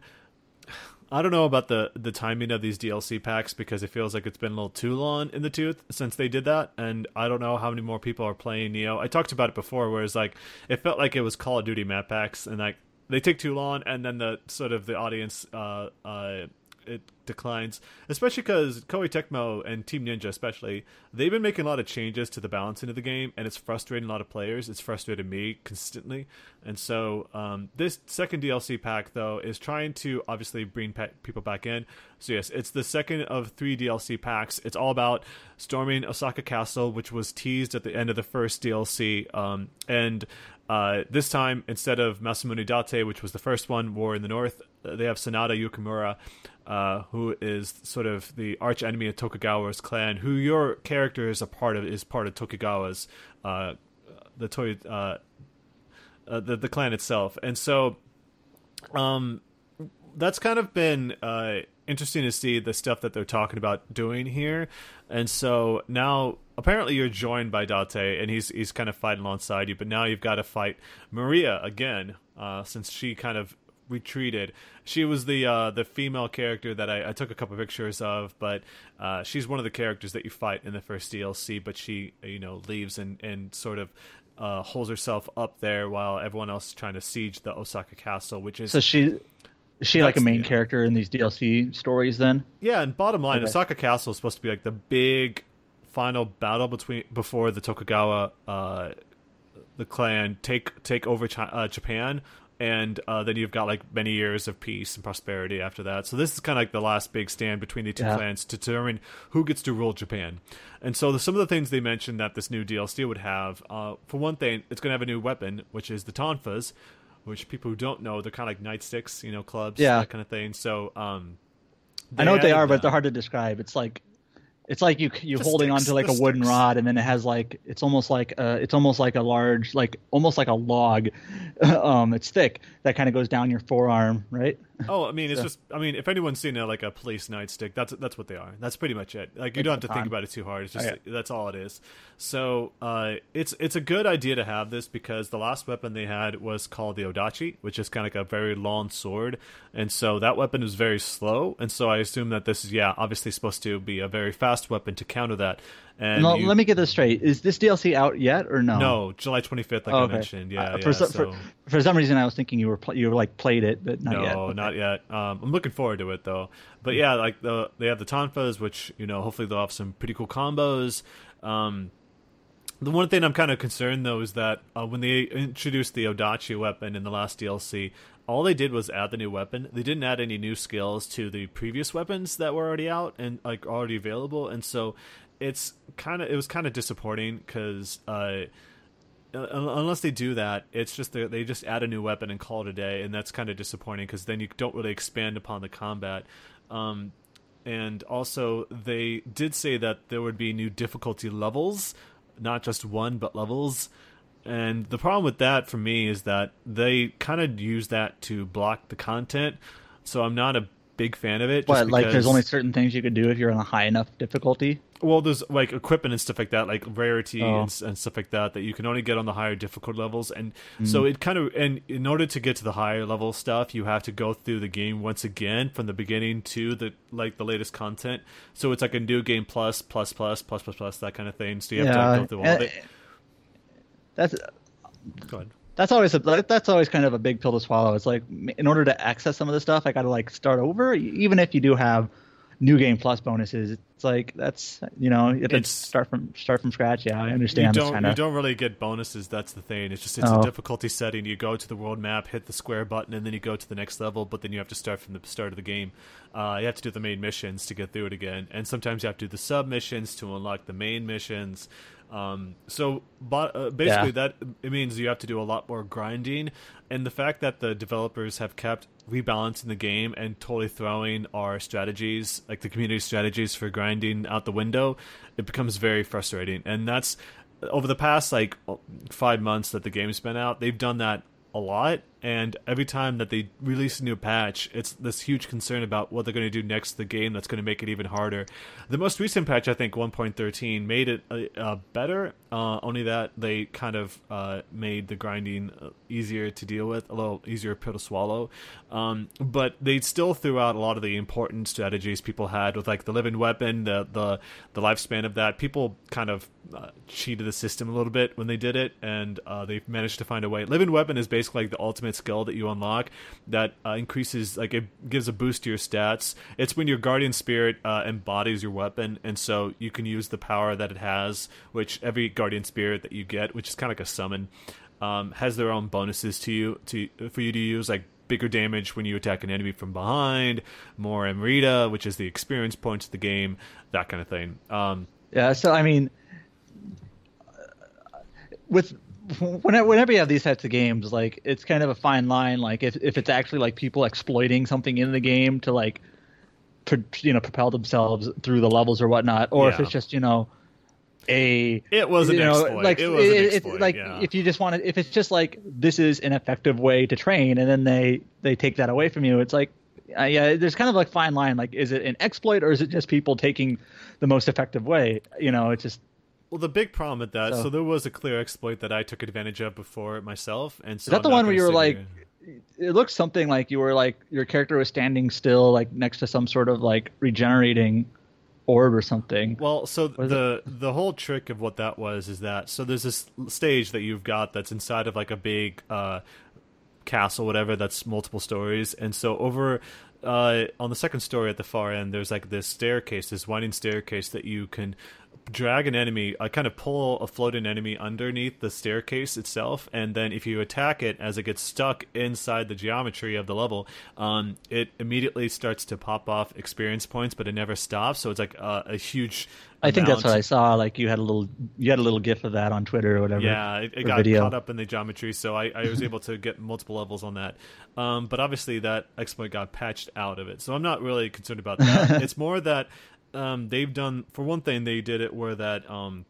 I don't know about the the timing of these DLC packs because it feels like it's been a little too long in the tooth since they did that, and I don't know how many more people are playing Nioh. I talked about it before, whereas like it felt like it was Call of Duty map packs, and like they take too long, and then the sort of the audience uh, uh, it declines, especially because Koei Tecmo and Team Ninja, especially, they've been making a lot of changes to the balancing of the game, and it's frustrating a lot of players. It's frustrated me consistently, and so um, this second DLC pack though is trying to obviously bring pe- people back in. So yes, it's the second of three DLC packs. It's all about storming Osaka Castle, which was teased at the end of the first DLC, um, and uh, this time, instead of Masamune Date, which was the first one, War in the North, they have Sanada Yukimura, uh, who is sort of the arch enemy of Tokugawa's clan, who your character is a part of, is part of Tokugawa's, uh, the toy, uh, uh, the the clan itself, and so, um, that's kind of been uh, interesting to see the stuff that they're talking about doing here, and so now apparently you're joined by Date, and he's he's kind of fighting alongside you, but now you've got to fight Maria again, uh, since she kind of retreated. She was the uh, the female character that I, I, took a couple pictures of, but uh, she's one of the characters that you fight in the first DLC. But she, you know, leaves and and sort of uh, holds herself up there while everyone else is trying to siege the Osaka castle, which is so she. Is she like a main character in these DLC stories then? Yeah, and bottom line, okay. Osaka Castle is supposed to be like the big final battle between before the Tokugawa uh, the clan take take over uh, Japan and uh, then you've got like many years of peace and prosperity after that. So this is kind of like the last big stand between the two yeah. clans to determine who gets to rule Japan. And so the, some of the things they mentioned that this new DLC would have, uh, for one thing, it's going to have a new weapon, which is the tonfas, which people who don't know, they're kind of like nightsticks, you know, clubs, yeah. that kind of thing. So um, I know what they are, but they're hard to describe. It's like It's like you you holding sticks, onto like a wooden sticks. rod, and then it has like it's almost like a, it's almost like a large like almost like a log. um, it's thick that kind of goes down your forearm, right? Oh, I mean, it's so. just I mean, if anyone's seen a, like a police nightstick, that's that's what they are. That's pretty much it. Like you don't have to think about it too hard. It's just okay. that's all it is. So uh, it's it's a good idea to have this because the last weapon they had was called the Odachi, which is kind of like a very long sword, and so that weapon is very slow. And so I assume that this is yeah, obviously supposed to be a very fast weapon to counter that. And you, let me get this straight: is this DLC out yet or no? No, July twenty fifth, like oh, okay. I mentioned. Yeah, uh, for, yeah so, so. for, for, some reason, I was thinking you were pl- you were like played it, but not no, yet. No, okay. not yet. Um, I'm looking forward to it though. But yeah, like the they have the Tonfas, which you know hopefully they'll have some pretty cool combos. Um, the one thing I'm kind of concerned though is that uh, when they introduced the Odachi weapon in the last DLC, all they did was add the new weapon. They didn't add any new skills to the previous weapons that were already out and like already available. And so it's kind of it was kind of disappointing because uh, unless they do that, it's just they just add a new weapon and call it a day, and that's kind of disappointing because then you don't really expand upon the combat. Um, and also, they did say that there would be new difficulty levels, not just one but levels. And the problem with that for me is that they kind of use that to block the content. So I'm not a big fan of it. But like, there's only certain things you could do if you're on a high enough difficulty. Well, there's like equipment and stuff like that, like rarity oh. and, and, stuff like that, that you can only get on the higher difficult levels. And mm. so it kind of, and in order to get to the higher level stuff, you have to go through the game once again from the beginning to the like the latest content. So it's like a new game plus, plus, plus, plus, plus, plus, that kind of thing. So you have yeah, to go through all of it. That's. Go ahead that's always a, that's always kind of a big pill to swallow. It's like in order to access some of the stuff, I got to like start over, even if you do have new game plus bonuses. It's like that's you know you have to start from start from scratch. Yeah, I understand. You don't kinda... you don't really get bonuses. That's the thing. It's just it's oh. a difficulty setting. You go to the world map, hit the square button, and then you go to the next level. But then you have to start from the start of the game. Uh, you have to do the main missions to get through it again, and sometimes you have to do the sub missions to unlock the main missions. Um, so but, uh, basically, yeah. that it means you have to do a lot more grinding, and the fact that the developers have kept rebalancing the game and totally throwing our strategies, like the community strategies for grinding, out the window, it becomes very frustrating. And that's over the past like five months that the game's been out, they've done that a lot and every time that they release a new patch it's this huge concern about what they're going to do next to the game that's going to make it even harder. The most recent patch i think 1.13 made it uh, uh, better uh, only that they kind of uh, made the grinding uh, easier to deal with a little easier pill to swallow. Um, but they still threw out a lot of the important strategies people had with like the living weapon the the, the lifespan of that. People kind of uh, cheated the system a little bit when they did it and they managed to find a way. Living weapon is basically like the ultimate skill that you unlock that uh, increases like it gives a boost to your stats. It's when your guardian spirit uh, embodies your weapon, and so you can use the power that it has, which every guardian spirit that you get, which is kind of like a summon, um, has their own bonuses to you to for you to use like bigger damage when you attack an enemy from behind, more Amrita, which is the experience points of the game, that kind of thing. Um, yeah, so I mean, with whenever you have these types of games, like it's kind of a fine line. Like if if it's actually like people exploiting something in the game to like, pro, you know, propel themselves through the levels or whatnot, or yeah. if it's just you know, a it was an you know, exploit. Like it was it, exploit, like yeah. if you just want to, if it's just like this is an effective way to train, and then they they take that away from you, it's like. Uh, yeah, there's kind of like fine line. Like, is it an exploit or is it just people taking the most effective way? You know, it's just well, the big problem with that, so, so, there was a clear exploit that I took advantage of before myself, and so is that I'm the one where you were like, here. it looks something like you were like your character was standing still, like next to some sort of like regenerating orb or something. Well, so the it? the whole trick of what that was is that so there's this stage that you've got that's inside of like a big uh, castle, whatever, that's multiple stories, and so over uh, on the second story at the far end, there's like this staircase, this winding staircase that you can drag an enemy, I kind of pull a floating enemy underneath the staircase itself, and then if you attack it as it gets stuck inside the geometry of the level, um, it immediately starts to pop off experience points, but it never stops. So it's like a, a huge. I think that's what I saw. Like you had a little, you had a little gif of that on Twitter or whatever. Yeah, it, it got video. caught up in the geometry, so I, I was able to get multiple levels on that. Um, but obviously, that exploit got patched out of it, so I'm not really concerned about that. it's more that um, they've done for one thing they did it where that um,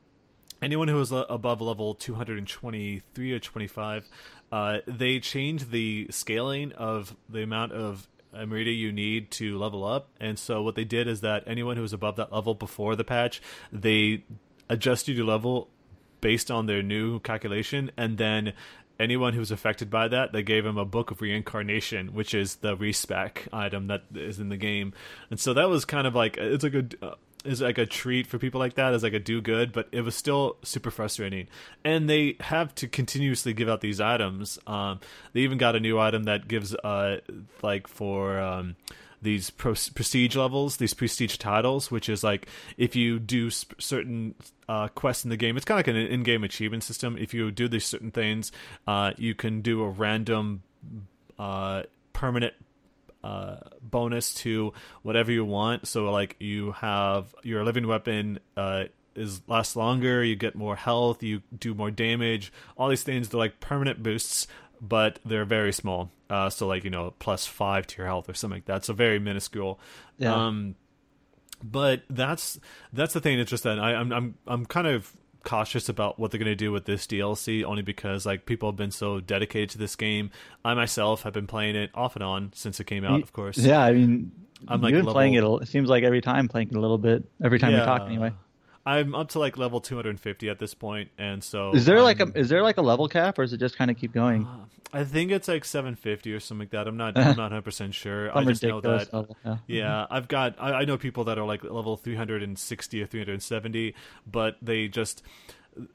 anyone who was above level 223 or 25 uh, they changed the scaling of the amount of Amrita you need to level up and so what they did is that anyone who was above that level before the patch they adjusted your level based on their new calculation and then anyone who was affected by that, they gave him a book of reincarnation, which is the respec item that is in the game. And so that was kind of like it's a good uh, is like a treat for people like that as like a do good, but it was still super frustrating. And they have to continuously give out these items. Um, they even got a new item that gives uh like for um these prestige levels, these prestige titles, which is like if you do sp- certain uh, quests in the game, it's kind of like an in-game achievement system. If you do these certain things, uh, you can do a random uh, permanent uh, bonus to whatever you want. So like you have your living weapon uh, is lasts longer, you get more health, you do more damage. All these things they're like permanent boosts but they're very small. Uh, so like you know plus five to your health or something like that. So very minuscule. Yeah. Um, but that's that's the thing. It's just that I, I'm I'm I'm kind of cautious about what they're going to do with this DLC only because like people have been so dedicated to this game. I myself have been playing it off and on since it came out, of course. Yeah, I mean, I'm like level... playing it. It seems like every time playing it a little bit. Every time yeah. we talk, anyway. I'm up to like level 250 at this point, and so is there um, like a is there like a level cap, or is it just kind of keep going? Uh, I think it's like 750 or something like that. I'm not I'm not 100 percent sure. I just know that level, yeah. yeah, I've got I, I know people that are like level 360 or 370, but they just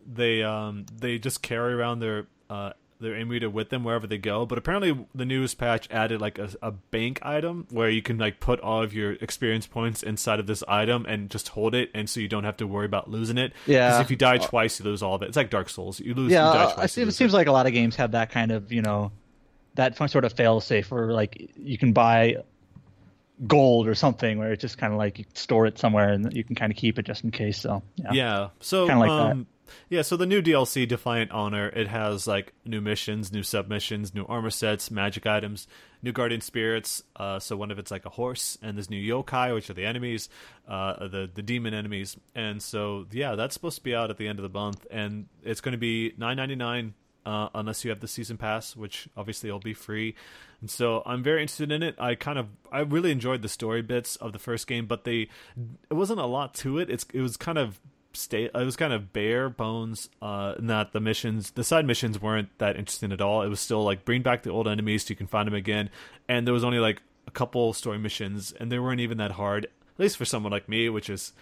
they um they just carry around their uh their Amrita with them wherever they go. But apparently, the newest patch added like a, a, bank item where you can like put all of your experience points inside of this item and just hold it, and so you don't have to worry about losing it. Yeah. Because if you die twice, you lose all of it. It's like Dark Souls. You lose. Yeah. You uh, twice, it seems it. like a lot of games have that kind of you know that sort of fail safe where like you can buy gold or something where it's just kind of like you store it somewhere and you can kind of keep it just in case. So yeah. Yeah. So kind of like um, that yeah, so the new DLC, Defiant Honor, it has like new missions, new submissions, new armor sets, magic items, new guardian spirits. Uh, so one of it's like a horse, and there's new yokai, which are the enemies, uh, the the demon enemies. And so yeah, that's supposed to be out at the end of the month, and it's going to be nine ninety nine. Uh, unless you have the season pass, which obviously will be free. And so I'm very interested in it. I kind of I really enjoyed the story bits of the first game, but they it wasn't a lot to it. It's it was kind of state it was kind of bare bones uh not the missions the side missions weren't that interesting at all it was still like bring back the old enemies so you can find them again and there was only like a couple story missions and they weren't even that hard at least for someone like me which is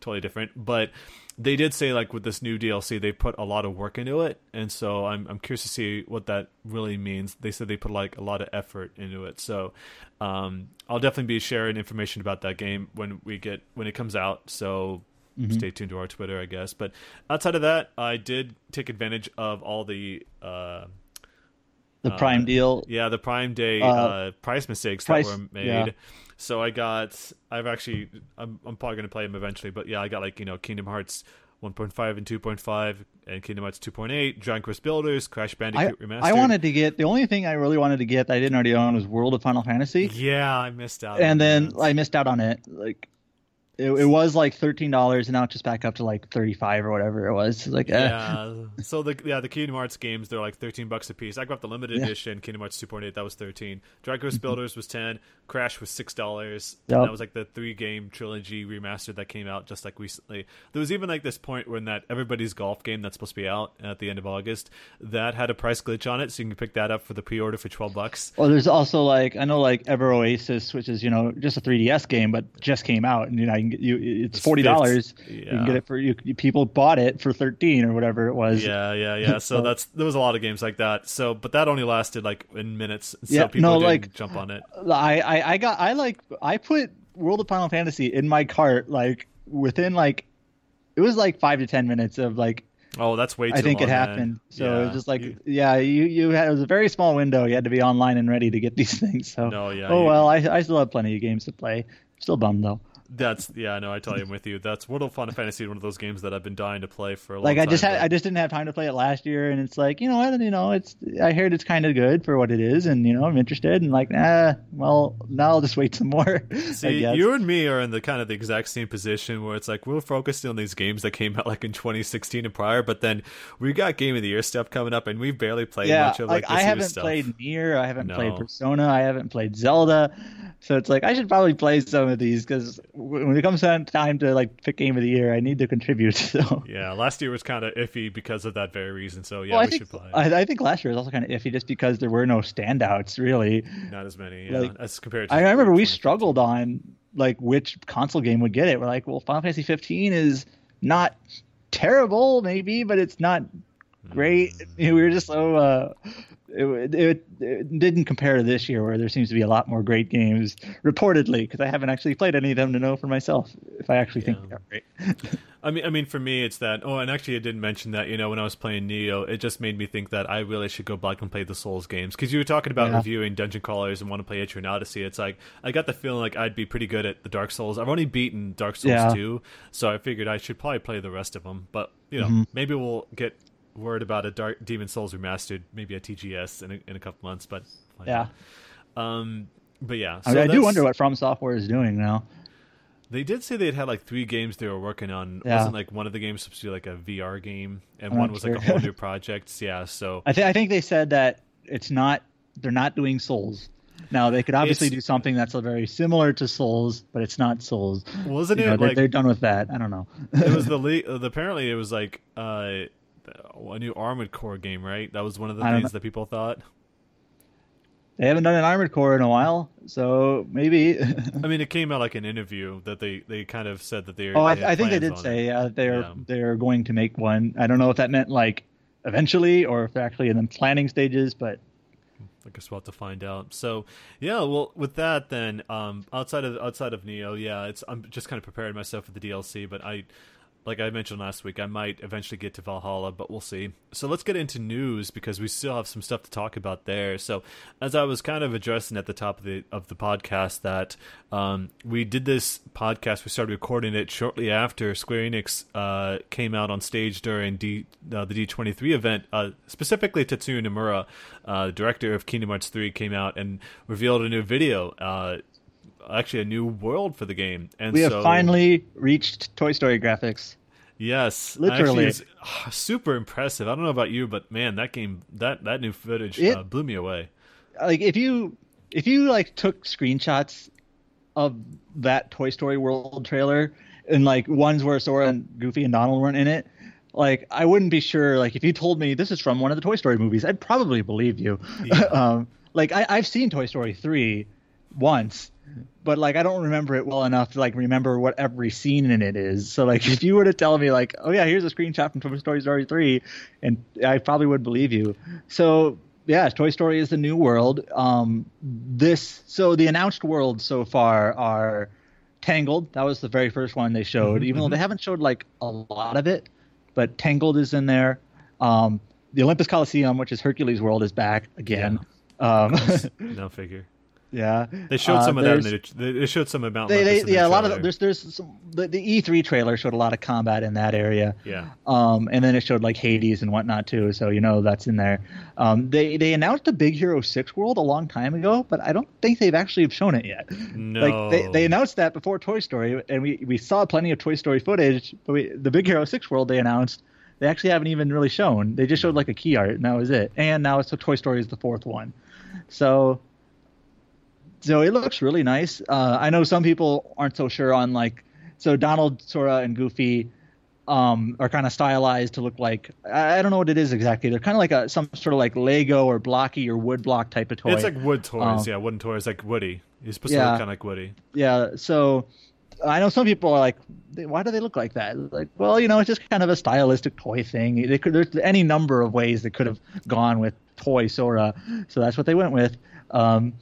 totally different but they did say like with this new DLC they put a lot of work into it and so I'm I'm curious to see what that really means. They said they put like a lot of effort into it. So um, I'll definitely be sharing information about that game when we get when it comes out. So Mm-hmm. Stay tuned to our Twitter, I guess. But outside of that, I did take advantage of all the uh, the Prime uh, deal. Yeah, the Prime Day uh, uh price mistakes price, that were made. Yeah. So I got. I've actually. I'm, I'm probably going to play them eventually, but yeah, I got like you know Kingdom Hearts 1.5 and 2.5 and Kingdom Hearts 2.8, Dragon Quest Builders, Crash Bandicoot I, Remastered. I wanted to get the only thing I really wanted to get that I didn't already own was World of Final Fantasy. Yeah, I missed out. And then that. I missed out on it. Like it, it, was like thirteen dollars, and now it's just back up to like thirty five or whatever it was. Like eh. yeah, so the yeah the Kingdom Hearts games they're like thirteen bucks a piece. I got the limited yeah. edition Kingdom Hearts two point eight that was thirteen. Dragon Quest mm-hmm. Builders was ten. Crash was six dollars. Yep. That was like the three game trilogy remastered that came out just like recently. There was even like this point when that everybody's golf game that's supposed to be out at the end of August that had a price glitch on it, so you can pick that up for the pre order for twelve bucks. Well, there's also like I know like Ever Oasis, which is you know just a 3DS game, but just came out, and you know you can get, you it's forty dollars. Yeah. You can get it for you, People bought it for thirteen or whatever it was. Yeah, yeah, yeah. So, so that's there was a lot of games like that. So, but that only lasted like in minutes. So yeah, people no, didn't like, jump on it. I, I, I got, I like, I put World of Final Fantasy in my cart like within like, it was like five to ten minutes of like Oh, that's way. Too I think long, it happened. Man. So yeah. it was just like, you, yeah, you you had it was a very small window. You had to be online and ready to get these things. So no, yeah. Oh well, I I still have plenty of games to play. Still bummed though. That's yeah, no, I tell you, I'm with you. That's World of Final Fantasy, one of those games that I've been dying to play for a like I just had, but... I just didn't have time to play it last year, and it's like you know what, you know, it's I heard it's kind of good for what it is, and you know I'm interested, and like nah, well now I'll just wait some more. See, you and me are in the kind of the exact same position where it's like we're focused on these games that came out like in 2016 and prior, but then we got Game of the Year stuff coming up, and we've barely played yeah, much of like, like I haven't played NieR, I haven't no. played Persona, I haven't played Zelda. So it's like I should probably play some of these because when it comes time to like pick game of the year, I need to contribute. So yeah, last year was kind of iffy because of that very reason. So yeah, well, we think, should play. I, I, think last year was also kind of iffy just because there were no standouts really. Not as many, yeah, like, as compared. to I remember we struggled on like which console game would get it. We're like, well, Final Fantasy 15 is not terrible, maybe, but it's not great. Mm. We were just so uh, it, it, it, didn't compare to this year where there seems to be a lot more great games reportedly because I haven't actually played any of them to know for myself if I actually yeah. think they're great. I mean, I mean, for me, it's that. Oh, and actually, I didn't mention that. You know, when I was playing Nioh, it just made me think that I really should go back and play the Souls games because you were talking about yeah. reviewing Dungeon Crawlers and want to play Etrian Odyssey. It's like I got the feeling like I'd be pretty good at the Dark Souls. I've only beaten Dark Souls yeah. 2, so I figured I should probably play the rest of them. But you know, mm-hmm. maybe we'll get word about a Dark Demon Souls remastered, maybe a TGS in a, in a couple months. But yeah, um, but yeah, so I, mean, I do wonder what From Software is doing now. They did say they had had like three games they were working on. Yeah. Wasn't like one of the games supposed to be like a VR game, and I'm one was sure. like a whole new project. Yeah, so I think I think they said that it's not they're not doing Souls. Now they could obviously it's, do something that's very similar to Souls, but it's not Souls. Wasn't you it? Know, like, they're, done with that. I don't know. it was the le- apparently it was like uh, a new Armored Core game, right? That was one of the things that people thought. They haven't done an Armored Core in a while, so maybe. I mean, it came out like an interview that they, they kind of said that they. Oh, I, I think they did say uh, they're yeah. they're going to make one. I don't know if that meant like eventually or if they're actually in the planning stages, but I guess we'll have to find out. So, yeah, well, with that, then um, outside of outside of Nioh, yeah, it's I'm just kind of preparing myself for the DLC, but I like I mentioned last week, I might eventually get to Valhalla, but we'll see. So let's get into news because we still have some stuff to talk about there. So as I was kind of addressing at the top of the of the podcast, that um, we did this podcast, we started recording it shortly after Square Enix uh, came out on stage during D, uh, the D twenty three event. Uh, specifically, Tetsuya Nomura, uh, director of Kingdom Hearts three, came out and revealed a new video uh, actually a new world for the game. And we have so, finally reached Toy Story graphics. Yes, literally, it's super impressive. I don't know about you, but man, that game, that that new footage it, uh, blew me away. Like if you if you like took screenshots of that Toy Story World trailer and like ones where Sora and Goofy and Donald weren't in it, like I wouldn't be sure. Like if you told me this is from one of the Toy Story movies, I'd probably believe you. Yeah. um, like I, I've seen Toy Story three once but like I don't remember it well enough to like remember what every scene in it is. So like if you were to tell me like, oh yeah, here's a screenshot from Toy Story Story three, and I probably would believe you. So yeah, Toy Story is the new world. Um, this so the announced worlds so far are Tangled. That was the very first one they showed, mm-hmm, even mm-hmm. though they haven't showed like a lot of it. But Tangled is in there. Um, the Olympus Coliseum, which is Hercules World, is back again. Yeah. Um, no figure. Yeah, they showed uh, some uh, of that. The, they showed some about. They, they, yeah, a lot of there's there's some, the, the E3 trailer showed a lot of combat in that area. Yeah. Um, and then it showed like Hades and whatnot too. So you know that's in there. Um, they they announced a Big Hero Six world a long time ago, but I don't think they've actually shown it yet. No. Like they, they announced that before Toy Story, and we we saw plenty of Toy Story footage. But we, the Big Hero Six world they announced they actually haven't even really shown. They just showed like a key art, and that was it. And now it's so Toy Story is the fourth one. So so it looks really nice. Uh, I know some people aren't so sure on like so Donald, Sora, and Goofy um, are kind of stylized to look like I don't know what it is exactly. They're kind of like a some sort of like Lego or blocky or wood block type of toy. It's like wood toys, um, yeah, wooden toys like Woody. He's supposed yeah, to look kind of like Woody. Yeah, so I know some people are like, why do they look like that? Like, well, you know, it's just kind of a stylistic toy thing. They could, there's any number of ways they could have gone with toy Sora, so that's what they went with. Um,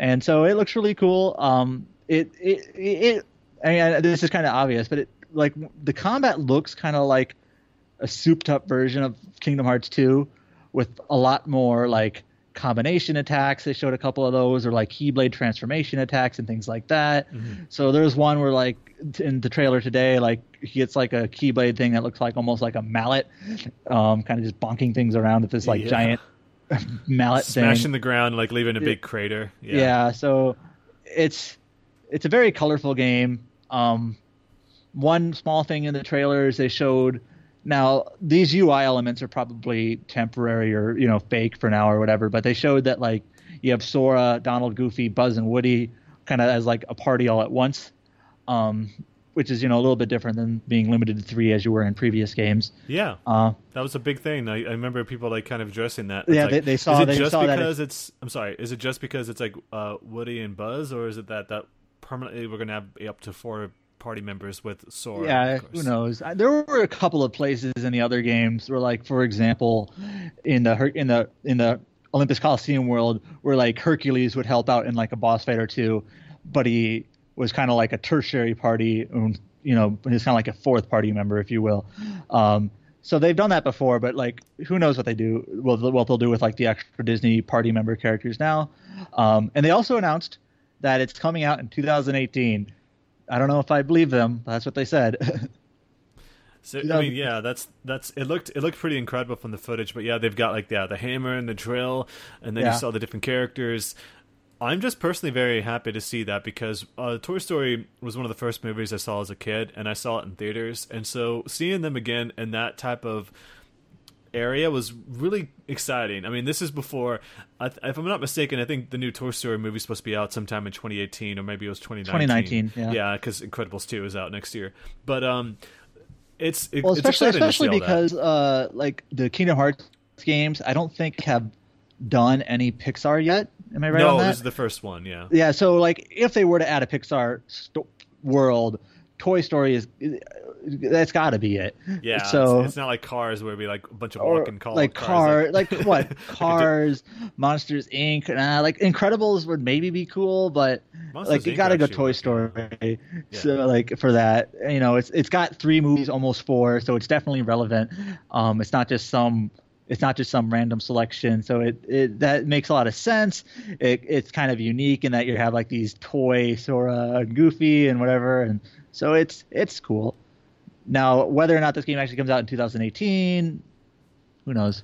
and so it looks really cool. Um, it it it. I mean, this is kind of obvious, but it like the combat looks kind of like a souped up version of Kingdom Hearts 2 with a lot more like combination attacks. They showed a couple of those, or like Keyblade transformation attacks and things like that. Mm-hmm. So there's one where like in the trailer today, like he gets like a Keyblade thing that looks like almost like a mallet, um, kind of just bonking things around with this like yeah. giant mallet smashing thing. the ground, like leaving a big crater. Yeah. yeah, so it's it's a very colorful game. Um, one small thing in the trailers they showed now these UI elements are probably temporary or you know fake for now or whatever, but they showed that like you have Sora, Donald, Goofy, Buzz, and Woody kind of as like a party all at once, um, which is you know a little bit different than being limited to three as you were in previous games. Yeah, uh, that was a big thing. I, I, remember people like kind of addressing that. It's yeah, like, they, they, saw. Is it they just saw because it's? I'm sorry. Is it just because it's like uh, Woody and Buzz, or is it that that permanently we're gonna have up to four party members with Sora. Yeah, who knows? There were a couple of places in the other games where, like, for example, in the in the in the Olympus Coliseum world, where like Hercules would help out in like a boss fight or two, but he was kind of like a tertiary party, you know, he's kind of like a fourth party member, if you will. Um, so they've done that before, but like, who knows what they do? What, what they'll do with like the extra Disney party member characters now. Um, and they also announced that it's coming out in 2018. I don't know if I believe them. That's what they said. so I mean, yeah, that's that's it looked it looked pretty incredible from the footage, but yeah, they've got like yeah the hammer and the drill, and then yeah. you saw the different characters. I'm just personally very happy to see that because uh, Toy Story was one of the first movies I saw as a kid, and I saw it in theaters, and so seeing them again in that type of area was really exciting. I mean, this is before, if I'm not mistaken, I think the new Toy Story movie is supposed to be out sometime in 2018 or maybe it was 2019. 2019, yeah, because Incredibles 2 is out next year. But um, it's it, well, especially especially because uh, like the Kingdom Hearts games, I don't think have done any Pixar yet. Am I right no, on that? this is the first one. Yeah. Yeah. So like, if they were to add a Pixar sto- world, Toy Story is that's got to be it. Yeah. So it's, it's, not like Cars where we like a bunch of walking cars. Like car, like, like what? Cars, Monsters Inc. Nah, like Incredibles would maybe be cool, but Monsters like you got to go Toy Story. Yeah. So like for that, you know, it's it's got three movies, almost four, so it's definitely relevant. Um, it's not just some it's not just some random selection. So it, it that makes a lot of sense. It, it's kind of unique in that you have like these toy Sora and Goofy and whatever, and so it's it's cool. Now, whether or not this game actually comes out in 2018, who knows?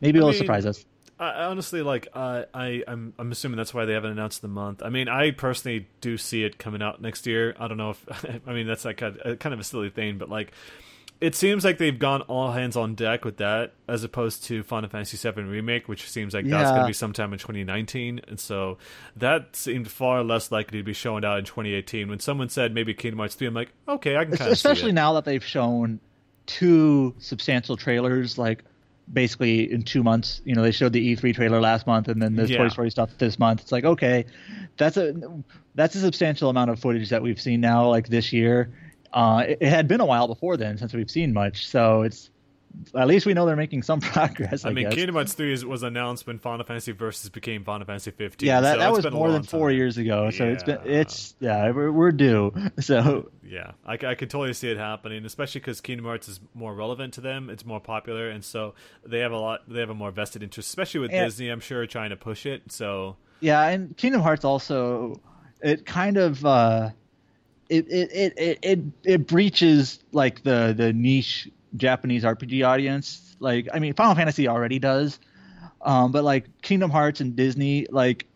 Maybe it'll surprise us. I honestly like uh, I I'm I'm assuming that's why they haven't announced the month. I mean, I personally do see it coming out next year. I don't know if I mean that's like a, a kind of a silly thing, but like it seems like they've gone all hands on deck with that, as opposed to Final Fantasy VII Remake, which seems like yeah. that's going to be sometime in 2019. And so that seemed far less likely to be shown out in 2018. When someone said maybe Kingdom Hearts 3, I'm like, okay, I can kind of Especially now that they've shown two substantial trailers, like basically in two months. You know, they showed the E3 trailer last month, and then the yeah. Toy Story stuff this month. It's like, okay, that's a that's a substantial amount of footage that we've seen now, like this year uh, it, it, had been a while before then since we've seen much, so it's at least we know they're making some progress. I, I mean, guess. Kingdom Hearts three was announced when Final Fantasy Versus became Final Fantasy fifteen. Yeah, that, so that was more than four time. years ago. So yeah. it's been it's yeah we're, we're due. So yeah, I, I could totally see it happening, especially because Kingdom Hearts is more relevant to them. It's more popular, and so they have a lot. They have a more vested interest, especially with and, Disney. I'm sure trying to push it. So yeah, and Kingdom Hearts also it kind of. uh it it, it it it breaches like the the niche Japanese RPG audience. Like I mean, Final Fantasy already does, um, but like Kingdom Hearts and Disney, like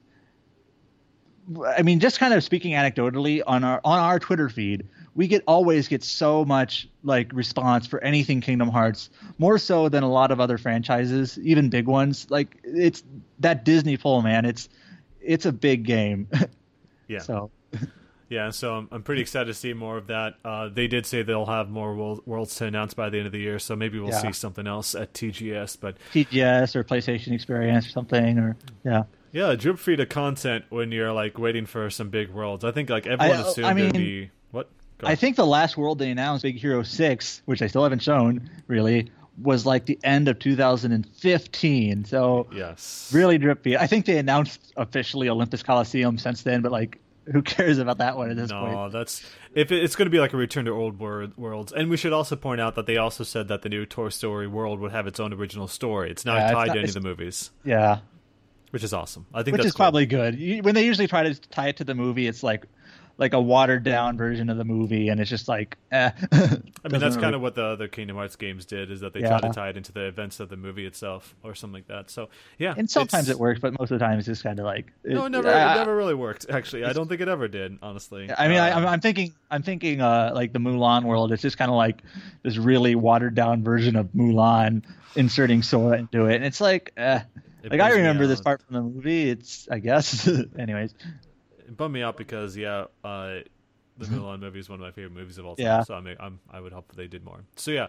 I mean, just kind of speaking anecdotally on our on our Twitter feed, we get always get so much like response for anything Kingdom Hearts, more so than a lot of other franchises, even big ones. Like it's that Disney pull, man. It's it's a big game. yeah. So yeah, so I'm, I'm pretty excited to see more of that. Uh, they did say they'll have more world, worlds to announce by the end of the year, so maybe we'll yeah. see something else at TGS. But TGS or PlayStation Experience or something, or yeah. Yeah, drip feed of content when you're like waiting for some big worlds. I think like everyone I, assumed I mean, there'd be what. I think the last world they announced, Big Hero Six, which I still haven't shown really, was like the end of 2015. So yes, really drip feed. I think they announced officially Olympus Coliseum since then, but like who cares about that one at this no, point? No, that's if it, it's going to be like a return to old worlds. And we should also point out that they also said that the new Toy Story world would have its own original story. It's not yeah, tied it's not, to any of the movies. Yeah. which is awesome. I think which is cool. probably good. When they usually try to tie it to the movie, it's like like a watered down version of the movie, and it's just like, eh. I mean, that's really... kind of what the other Kingdom Hearts games did, is that they yeah. try to tie it into the events of the movie itself, or something like that. So yeah, and sometimes it works, but most of the time it's just kind of like it, no, it never, uh, it never really worked. Actually, I don't think it ever did. Honestly, I mean, uh, I, am thinking, I'm thinking, uh, like the Mulan world. It's just kind of like this really watered down version of Mulan, inserting Sora into it, and it's like, eh. It like I remember this part from the movie. It's I guess, anyways. It bummed me out because yeah, uh, the Mulan movie is one of my favorite movies of all time. Yeah. So I mean, I'm, I would hope they did more. So yeah,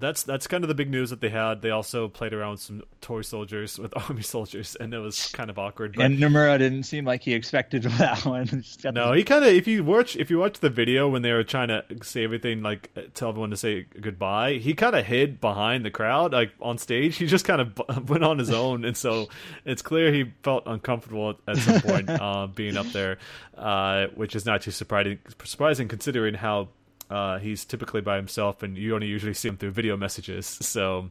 that's that's kind of the big news that they had. They also played around with some toy soldiers with army soldiers, and it was kind of awkward. But... And Nomura didn't seem like he expected that one. no, he kind of if you watch if you watch the video when they were trying to say everything like tell everyone to say goodbye, he kind of hid behind the crowd like on stage. He just kind of went on his own, and so it's clear he felt uncomfortable at some point uh, being up there, uh, which is not too surprising surprising considering how uh, he's typically by himself, and you only usually see him through video messages. So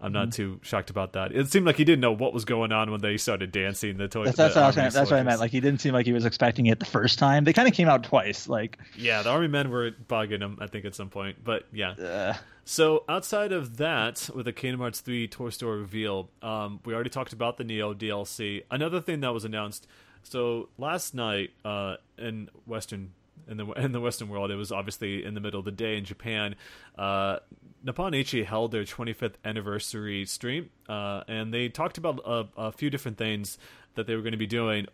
I'm not mm-hmm. too shocked about that. It seemed like he didn't know what was going on when they started dancing the toy. That's, that's, what, I was that's what I meant. Like he didn't seem like he was expecting it the first time. They kind of came out twice. Like yeah, the army men were bugging him. I think at some point, but yeah. Uh, so outside of that, with the Kingdom Hearts 3 Toy Story reveal, um, we already talked about the Nioh DLC. Another thing that was announced. So last night uh, in Western in the in the Western world. It was obviously in the middle of the day in Japan. Uh, Nippon Ichi held their 25th anniversary stream, uh, and they talked about a, a, few different things that they were going to be doing.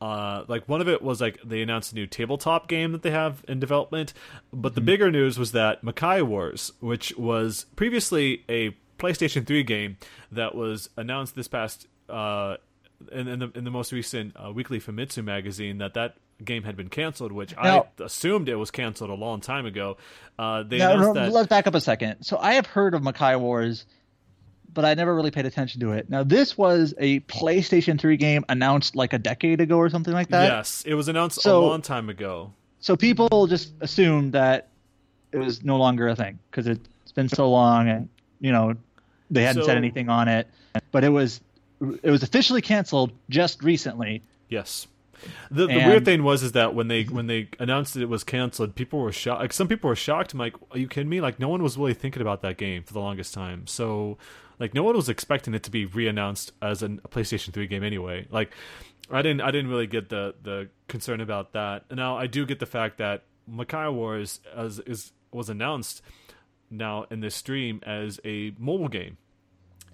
Uh, like one of it was like they announced a new tabletop game that they have in development, but the mm-hmm. bigger news was that Makai Wars, which was previously a PlayStation 3 game that was announced this past uh, in, in, the in the most recent uh, weekly Famitsu magazine that that game had been canceled, which now, I assumed it was canceled a long time ago. Uh, they now, announced that. Let's back up a second. So I have heard of Makai Wars, but I never really paid attention to it. Now this was a PlayStation 3 game announced like a decade ago or something like that. Yes, it was announced so, a long time ago. So people just assumed that it was no longer a thing because it's been so long, and you know they hadn't so, said anything on it. But it was it was officially canceled just recently. Yes. The, the weird thing was is that when they when they announced that it was canceled, people were shocked. Like some people were shocked. I'm like, are you kidding me? Like no one was really thinking about that game for the longest time. So like no one was expecting it to be reannounced as an, a PlayStation 3 game anyway. Like I didn't I didn't really get the the concern about that. Now I do get the fact that Makai Wars as is was announced now in this stream as a mobile game.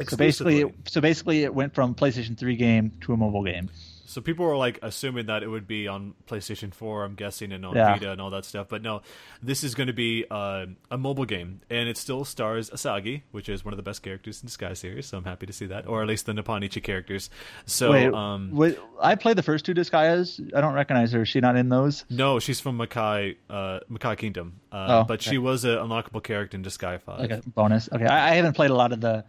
So basically, so basically, it went from PlayStation 3 game to a mobile game. So people were like assuming that it would be on PlayStation 4, I'm guessing, and on yeah. Vita and all that stuff. But no, this is going to be uh, a mobile game, and it still stars Asagi, which is one of the best characters in the Sky series. So I'm happy to see that, or at least the Nippon Ichi characters. So wait, um, wait, I played the first two Disgaeas. I don't recognize her. Is she not in those? No, she's from Makai, uh, Makai Kingdom. Uh, oh, but okay. she was an unlockable character in Disgaea 5. Okay, bonus. Okay, I, I haven't played a lot of the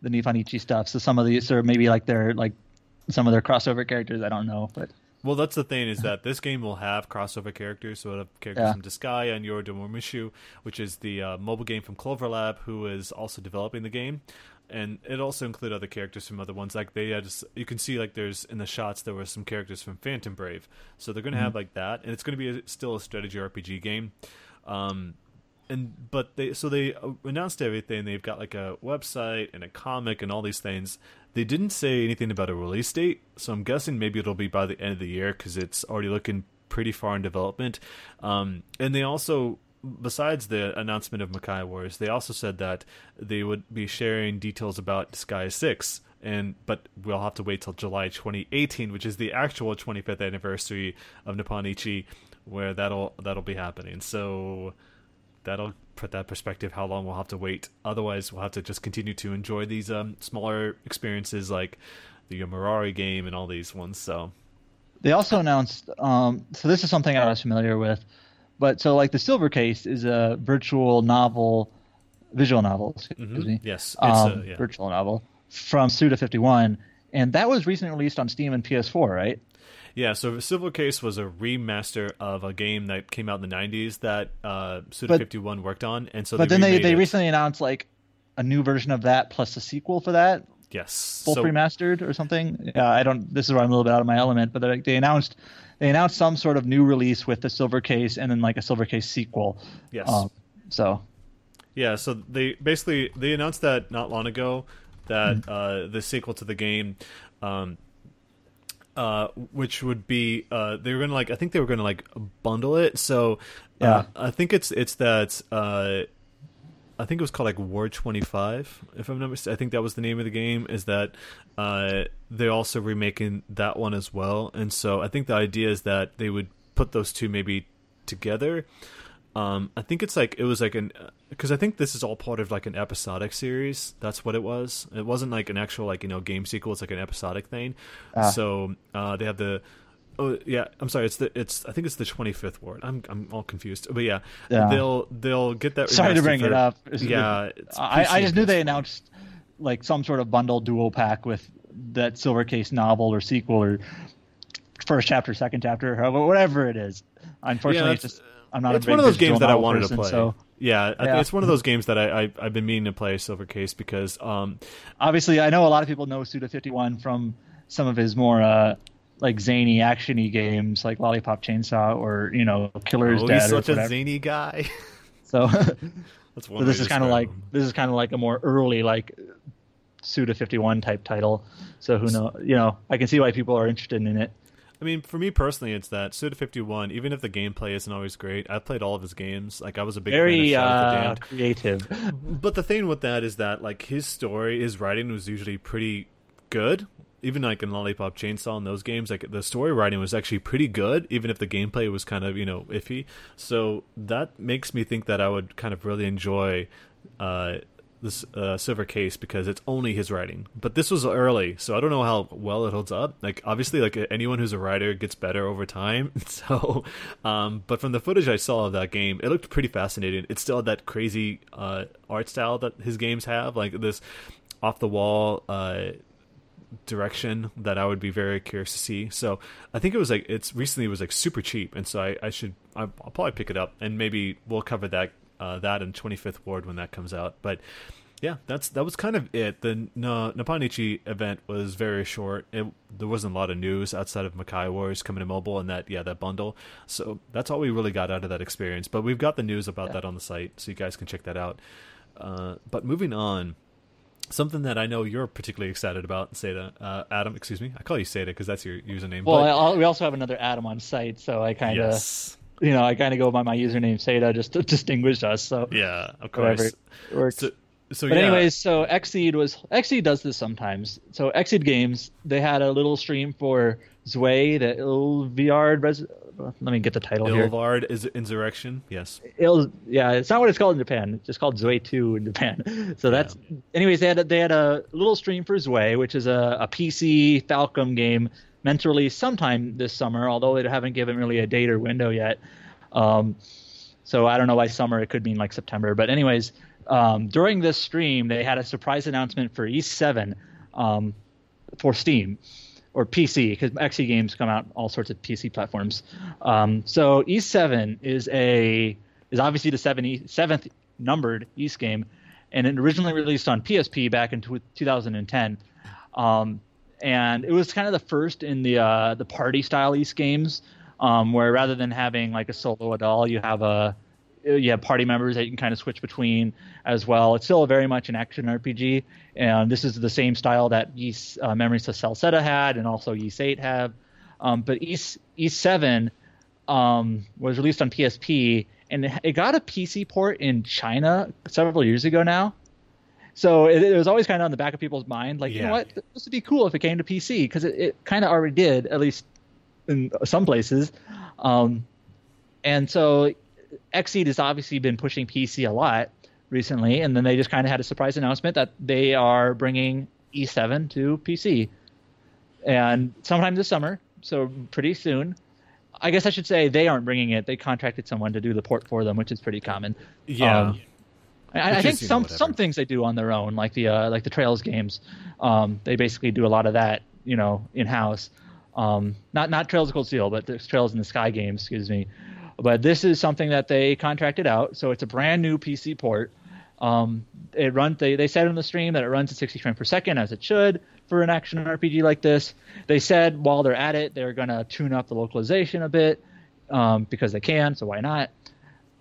the Nippon Ichi stuff. So some of these are maybe like they're like some of their crossover characters. I don't know, but well, that's the thing is that this game will have crossover characters. So it'll have characters yeah. from Disgaea and Yoro which is the uh, mobile game from Clover Lab, who is also developing the game. And it also include other characters from other ones. Like they had, you can see like there's in the shots there were some characters from Phantom Brave. So they're going to mm-hmm. have like that, and it's going to be a, still a strategy RPG game. Um, and but they so they announced everything. They've got like a website and a comic and all these things. They didn't say anything about a release date, so I'm guessing maybe it'll be by the end of the year because it's already looking pretty far in development. Um, and they also, besides the announcement of Makai Wars, they also said that they would be sharing details about Sky Six. And but we'll have to wait till July 2018, which is the actual 25th anniversary of Nippon Ichi, where that'll that'll be happening. So that'll put that perspective how long we'll have to wait. Otherwise, we'll have to just continue to enjoy these um, smaller experiences like the Mirari game and all these ones. So they also announced. Um, so this is something I was familiar with, but so like the Silver Case is a virtual novel, visual novel. Excuse mm-hmm. me. Yes, um, a, yeah. virtual novel from Suda Fifty One, and that was recently released on Steam and PS4, right? Yeah, so Silver Case was a remaster of a game that came out in the '90s that uh, Suda Fifty One worked on, and so but they then they they it. recently announced like a new version of that plus a sequel for that. Yes, full so, remastered or something. Yeah, I don't. This is where I'm a little bit out of my element, but they, they announced they announced some sort of new release with the Silver Case and then like a Silver Case sequel. Yes. Um, so. Yeah, so they basically they announced that not long ago that mm-hmm. uh, the sequel to the game. Um, uh, which would be uh, they were gonna like I think they were gonna like bundle it. So uh, yeah, I think it's it's that uh, I think it was called like War Twenty Five, if I'm not mistaken. I think that was the name of the game. Is that uh, they're also remaking that one as well, and so I think the idea is that they would put those two maybe together. Um, I think it's like it was like an because I think this is all part of like an episodic series. That's what it was. It wasn't like an actual like you know game sequel. It's like an episodic thing. Ah. So uh, they have the Oh yeah, I'm sorry. It's the it's I think it's the 25th ward. I'm I'm all confused. But yeah, yeah. they'll they'll get that. Sorry to bring for, it up. yeah, I, I just knew they announced like some sort of bundle dual pack with that Silver Case novel or sequel or first chapter, second chapter, or whatever it is. Unfortunately, yeah, it's just I'm not. It's one of those games that I wanted person, to play. So. Yeah, yeah, it's one of those games that I, I have been meaning to play Silver Case because um, obviously I know a lot of people know Suda Fifty One from some of his more uh, like zany actiony games like Lollipop Chainsaw or you know Killer's oh, Dead. He's such a zany guy. so, so this is kind of like this is kind of like a more early like Suda Fifty One type title. So who know? You know, I can see why people are interested in it. I mean, for me personally, it's that Suda Fifty One. Even if the gameplay isn't always great, I've played all of his games. Like I was a big very fan of uh, creative. but the thing with that is that like his story, his writing was usually pretty good. Even like in Lollipop Chainsaw and those games, like the story writing was actually pretty good, even if the gameplay was kind of you know iffy. So that makes me think that I would kind of really enjoy uh, this uh, Silver Case because it's only his writing. But this was early, so I don't know how well it holds up. Like obviously, like anyone who's a writer gets better over time. So, um, but from the footage I saw of that game, it looked pretty fascinating. It still had that crazy uh, art style that his games have, like this off the wall. Uh, direction that I would be very curious to see. So I think it was like it's recently it was like super cheap, and so I, I should I'll probably pick it up and maybe we'll cover that uh, that and 25th Ward when that comes out. But yeah, that's that was kind of it. The no, Nippon Ichi event was very short. It, there wasn't a lot of news outside of Makai Wars coming to mobile and that yeah that bundle. So that's all we really got out of that experience. But we've got the news about yeah. that on the site, so you guys can check that out. Uh, but moving on, something that I know you're particularly excited about, Seda, uh, Adam. Excuse me, I call you Seda because that's your username. Well, but... we also have another Adam on site, so I kind of. Yes you know, I kind of go by my username Seda just to distinguish us. So yeah, of course, works. So, so but yeah. anyways, so Xseed was Xseed does this sometimes. So Xseed Games they had a little stream for Zwei, the Ilvard. Res- let me get the title Ilvard here. Ilvard is Insurrection. Yes. Il, yeah, it's not what it's called in Japan. It's just called Zwei Two in Japan. So that's. Yeah. Anyways, they had a, they had a little stream for Zwei, which is a, a PC Falcom game meant to release sometime this summer, although they haven't given really a date or window yet. Um, so I don't know why summer. It could mean like September. But anyways, um, during this stream, they had a surprise announcement for Ys Seven um, for Steam or PC because Xe games come out all sorts of PC platforms. Um, so Ys Seven is a is obviously the seven, seventh numbered Ys game, and it originally released on PSP back in 2010. Um, and it was kind of the first in the uh, the party style Ys games, um, where rather than having like a solo at all, you have a you have party members that you can kind of switch between as well. It's still very much an action RPG, and this is the same style that Ys uh, Memories of Celceta had, and also Ys 8 have. Um, but Ys Ys 7 um, was released on PSP, and it got a PC port in China several years ago now. So it, it was always kind of on the back of people's mind, like, yeah. you know what, this would be cool if it came to PC, because it, it kind of already did, at least in some places. Um, and so Xseed has obviously been pushing PC a lot recently, and then they just kind of had a surprise announcement that they are bringing Ys 7 to PC, and sometime this summer, so pretty soon. I guess I should say they aren't bringing it; they contracted someone to do the port for them, which is pretty common. Yeah. Um, I, I, think some some things they do on their own, like the uh, like the Trails games. Um, they basically do a lot of that, you know, in house. Um, not not Trails of Cold Steel, but the Trails in the Sky games. Excuse me. But this is something that they contracted out, so it's a brand new PC port. Um, it runs. They they said in the stream that it runs at 60 frames per second as it should for an action RPG like this. They said while they're at it, they're going to tune up the localization a bit um, because they can. So why not?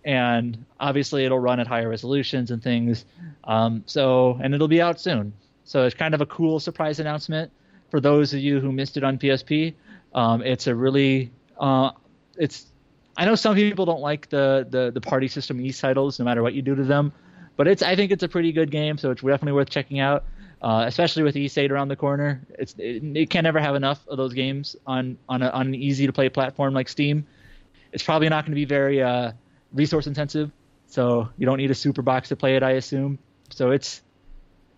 And obviously, it'll run at higher resolutions and things. Um, so and it'll be out soon. So it's kind of a cool surprise announcement for those of you who missed it on PSP. Um, it's a really uh, it's I know some people don't like the, the the party system Ys titles, no matter what you do to them, but it's I think it's a pretty good game, so it's definitely worth checking out. Uh, especially with Ys 8 around the corner, it's it, it, can never have enough of those games on on, a, on an easy to play platform like Steam. It's probably not going to be very uh, resource intensive, so you don't need a super box to play it, I assume. So it's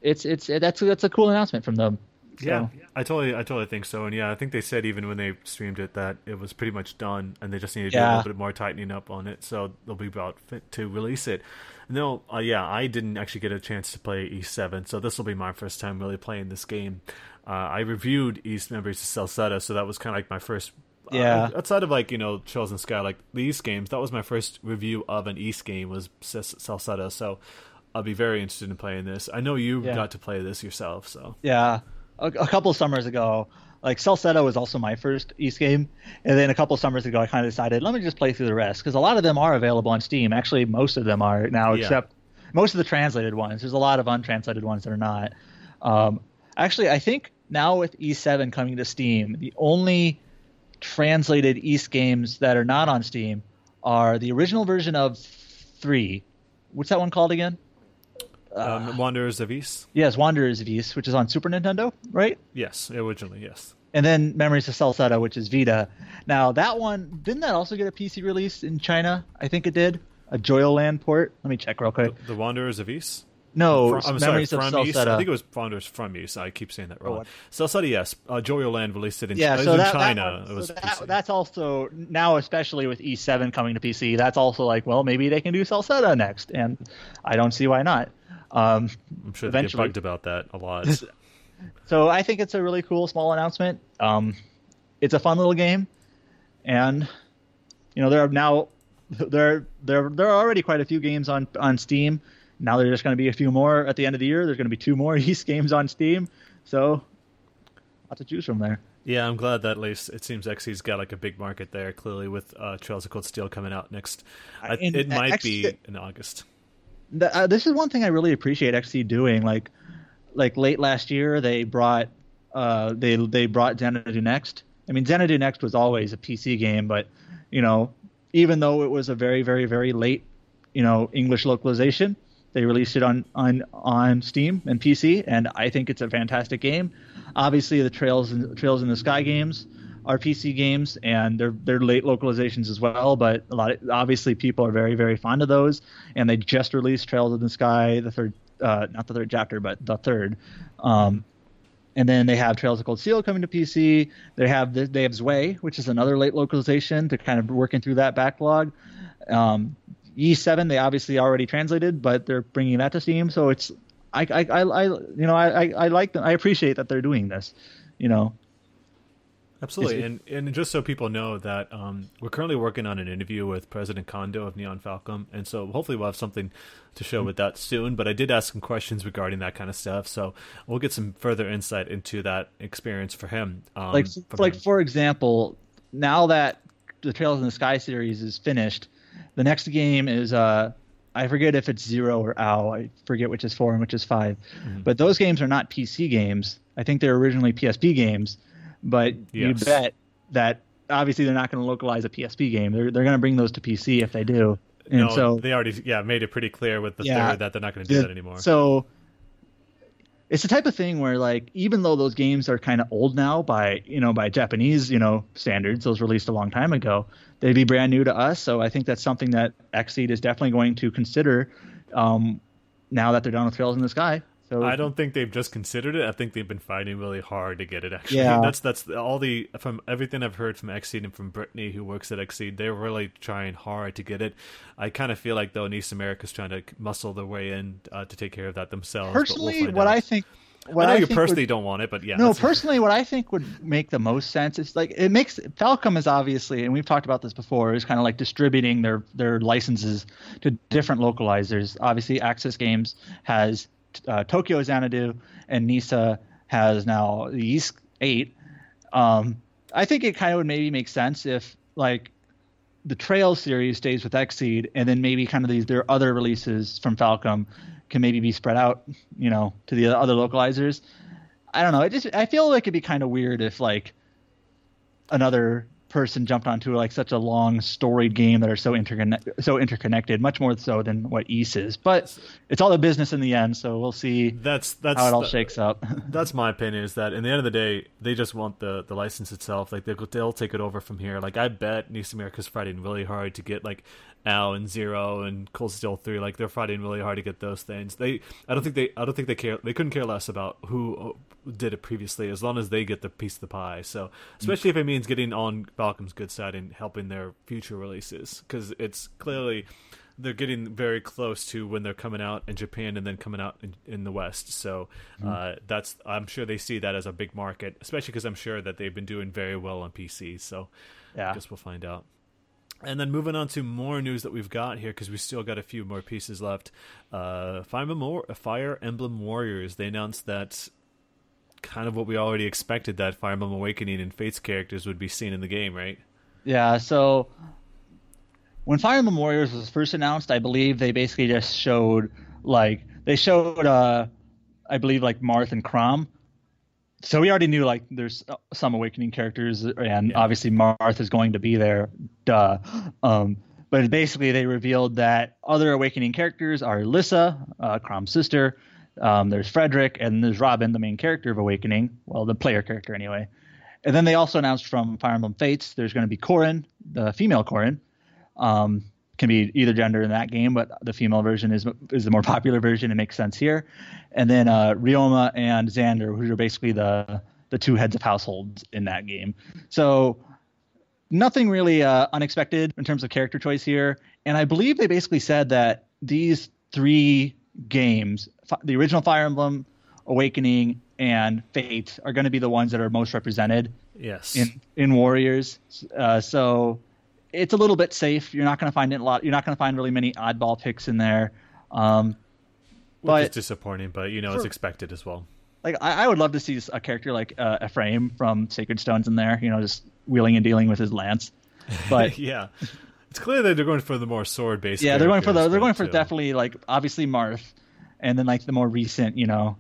it's it's that's that's a cool announcement from them. So. Yeah, I totally, I totally think so. And yeah, I think they said even when they streamed it that it was pretty much done, and they just need to yeah. do a little bit more tightening up on it. So they'll be about fit to release it. No, uh, yeah, I didn't actually get a chance to play Ys 7, so this will be my first time really playing this game. Uh, I reviewed Ys Memories of Celceta, so that was kind of like my first. Uh, yeah. Uh, outside of like you know Trails Sky, like these games, that was my first review of an Ys game was Celceta. So I'll be very interested in playing this. I know you yeah. got to play this yourself, so yeah. A, a couple summers ago, like Celceta was also my first Ys game, and then a couple summers ago, I kind of decided let me just play through the rest because a lot of them are available on Steam. Actually, most of them are now, yeah. except most of the translated ones. There's a lot of untranslated ones that are not. Um, actually, I think now with Ys 7 coming to Steam, the only translated Ys games that are not on Steam are the original version of three. What's that one called again? Um, uh, Wanderers of Ys. Yes, Wanderers of Ys, which is on Super Nintendo, right? Yes, originally, yes. And then Memories of Celceta, which is Vita. Now that one didn't that also get a PC release in China? I think it did. A Joyland port. Let me check real quick. The, the Wanderers of Ys. No, from, I'm Memories sorry, from Ys. I think it was Wanderers from Ys. I keep saying that wrong. Oh, yes. Uh, Joyoland released it in, yeah, so that, China. That one, it was so that, that's also now, especially with Ys 7 coming to PC. That's also like, well, maybe they can do Celceta next, and I don't see why not. Um, I'm sure they get bugged about that a lot. so I think it's a really cool small announcement. Um, it's a fun little game, and you know there are now there there there are already quite a few games on on Steam. Now there's just going to be a few more at the end of the year. There's going to be two more Ys games on Steam, so lots to choose from there. Yeah, I'm glad that at least it seems Xseed's got like a big market there. Clearly, with uh, Trails of Cold Steel coming out next, I, it might X- be in August the, uh, this is one thing I really appreciate Xseed doing. Like, like late last year, they brought uh, they they brought Xanadu Next. I mean, Xanadu Next was always a PC game, but you know, even though it was a very very very late, you know, English localization, they released it on on on Steam and PC, and I think it's a fantastic game. Obviously, the Trails and Trails in the Sky games are PC games, and they're they're late localizations as well. But a lot of, obviously people are very very fond of those, and they just released Trails in the Sky, the third, uh, not the third chapter, but the third. Um, and then they have Trails of Cold Steel coming to PC. They have the, they have Zwei, which is another late localization to kind of working through that backlog. Um, Ys 7 they obviously already translated, but they're bringing that to Steam. So it's I I, I, I you know I, I like them. I appreciate that they're doing this. You know, Absolutely, and and just so people know that um, we're currently working on an interview with President Kondo of Nihon Falcom, and so hopefully we'll have something to show mm-hmm. with that soon. But I did ask some questions regarding that kind of stuff, so we'll get some further insight into that experience for him. Um, like like him. for example, now that the Trails in the Sky series is finished, the next game is uh, I forget if it's zero or Ao. I forget which is four and which is 5 mm-hmm. But those games are not PC games. I think they're originally PSP games but yes. you bet that obviously they're not going to localize a PSP game. They're they're going to bring those to PC if they do. And no, so they already yeah made it pretty clear with the yeah, third that they're not going to do the, that anymore. So it's the type of thing where like even though those games are kind of old now by you know by Japanese you know standards, those released a long time ago, they'd be brand new to us. So I think that's something that Xseed is definitely going to consider um, now that they're done with Trails in the Sky. So I don't think they've just considered it. I think they've been fighting really hard to get it. Actually, yeah. that's that's all the from everything I've heard from Xseed and from Brittany, who works at Xseed. They're really trying hard to get it. I kind of feel like though NIS America's trying to muscle their way in uh, to take care of that themselves. Personally, we'll what out. I think, what I know I you personally would, don't want it, but yeah. No, personally, what I think would make the most sense is like it makes Falcom is obviously, and we've talked about this before, is kind of like distributing their their licenses to different localizers. Obviously, Aksys Games has uh, Tokyo Xanadu, and Nisa has now the Ys Eight. Um, I think it kind of would maybe make sense if like the Trail series stays with Xseed, and then maybe kind of these their other releases from Falcom can maybe be spread out, you know, to the other localizers. I don't know. I just I feel like it'd be kind of weird if like another person jumped onto like such a long storied game that are so interconnected, so interconnected, much more so than what Ys is. But it's all a business in the end, so we'll see. That's that's how it all the, shakes up. that's my opinion. Is that in the end of the day, they just want the the license itself. Like they'll, they'll take it over from here. Like I bet NIS America's fighting really hard to get like Al and Zero and Cold Steel Three, like they're fighting really hard to get those things. They, I don't think they, I don't think they care. They couldn't care less about who did it previously, as long as they get the piece of the pie. So, especially if it means getting on Falcom's good side and helping their future releases, because it's clearly they're getting very close to when they're coming out in Japan and then coming out in, in the West. So mm-hmm. uh, that's I'm sure they see that as a big market, especially because I'm sure that they've been doing very well on PC. So yeah. I guess we'll find out. And then moving on to more news that we've got here because we still got a few more pieces left. Uh, Fire Emblem Warriors. They announced that kind of what we already expected that Fire Emblem Awakening and Fates characters would be seen in the game, right? Yeah. So when Fire Emblem Warriors was first announced, I believe they basically just showed like they showed uh, I believe like Marth and Chrom. so we already knew like there's some awakening characters and yeah. obviously marth is going to be there duh um, but basically they revealed that other awakening characters are lissa uh, Chrom's sister um, there's frederick and there's robin the main character of awakening well the player character anyway and then they also announced from fire emblem fates there's going to be corrin the female corrin um, can be either gender in that game, but the female version is is the more popular version. It makes sense here. And then uh, Ryoma and Xander, who are basically the the two heads of households in that game. So nothing really uh, unexpected in terms of character choice here. And I believe they basically said that these three games, the original Fire Emblem, Awakening, and Fate, are going to be the ones that are most represented. Yes. In in Warriors. Uh, so it's a little bit safe. You're not going to find it a lot. You're not going to find really many oddball picks in there. Um, but Which is disappointing, but you know for, it's expected as well. Like I, I, would love to see a character like uh, Ephraim from Sacred Stones in there. You know, just wheeling and dealing with his lance. But yeah, it's clear that they're going for the more sword based. Yeah, they're going for the. They're going for too. definitely like obviously Marth, and then like the more recent, you know,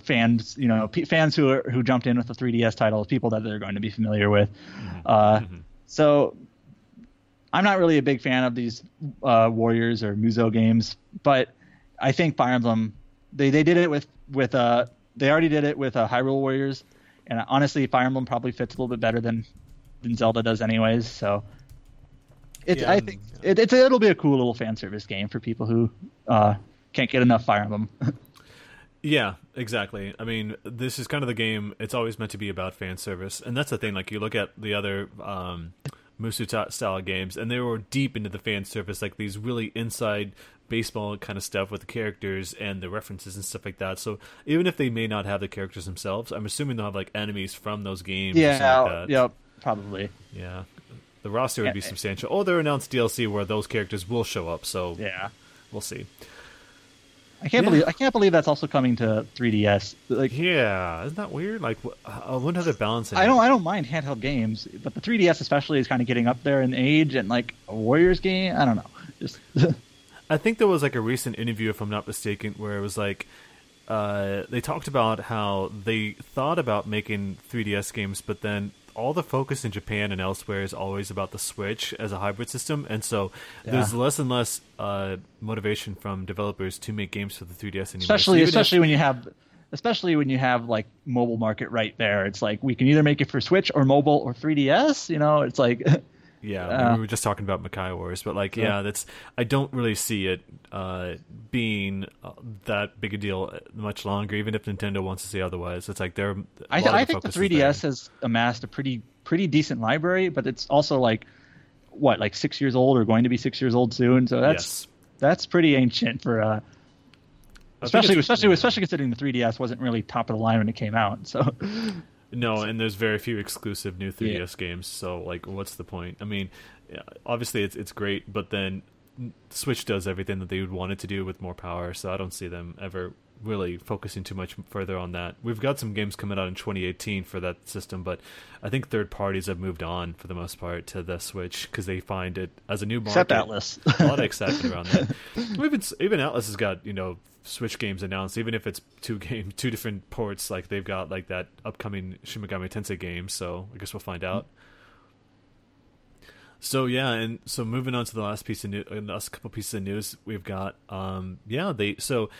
fans, you know, p- fans who are, who jumped in with the 3DS titles, people that they're going to be familiar with. Mm-hmm. Uh, mm-hmm. So I'm not really a big fan of these uh, Warriors or Musou games, but I think Fire Emblem they they did it with with uh they already did it with uh, Hyrule Warriors, and honestly, Fire Emblem probably fits a little bit better than than Zelda does, anyways. So it's yeah, I think yeah. it, it's a, it'll be a cool little fan service game for people who uh, can't get enough Fire Emblem. Yeah, exactly. I mean, this is kind of the game. It's always meant to be about fan service, and that's the thing. Like you look at the other um, Musou style games, and they were deep into the fan service, like these really inside baseball kind of stuff with the characters and the references and stuff like that. So even if they may not have the characters themselves, I'm assuming they'll have like enemies from those games. Yeah, like yeah, probably. Yeah, the roster would be substantial. Oh, they announced DLC where those characters will show up. So yeah, we'll see. I can't yeah. believe I can't believe that's also coming to 3DS. Like, yeah, isn't that weird? Like, I wonder how they're balancing. I don't, I don't mind handheld games, but the 3DS especially is kind of getting up there in age, and like a Warriors game, I don't know. Just, I think there was like a recent interview, if I'm not mistaken, where it was like, uh, they talked about how they thought about making 3DS games, but then all the focus in Japan and elsewhere is always about the Switch as a hybrid system, and so yeah. there's less and less uh, motivation from developers to make games for the 3DS anymore. Especially, so especially if, when you have, especially when you have like mobile market right there. It's like we can either make it for Switch or mobile or 3DS. You know, it's like Yeah, uh, we were just talking about Makai Wars, but like, yeah, that's I don't really see it uh, being uh, that big a deal much longer. Even if Nintendo wants to say otherwise, it's like they're. I, th- I think the 3DS has amassed a pretty pretty decent library, but it's also like what like six years old or going to be six years old soon. So that's yes. that's pretty ancient for uh especially especially especially considering the 3DS wasn't really top of the line when it came out. So no, and there's very few exclusive new 3DS yeah. games. So like, what's the point? I mean, obviously it's it's great, but then Switch does everything that they would want it to do with more power. So I don't see them ever really focusing too much further on that. We've got some games coming out in 2018 for that system, but I think third parties have moved on for the most part to the Switch because they find it as a new market. Except Atlus, a lot of excitement around that. Even even Atlus has got you know Switch games announced, even if it's two game, two different ports. Like they've got like that upcoming Shin Megami Tensei game. So I guess we'll find out. So yeah, and so moving on to the last piece of news, uh, last couple pieces of news we've got. Um, yeah, they so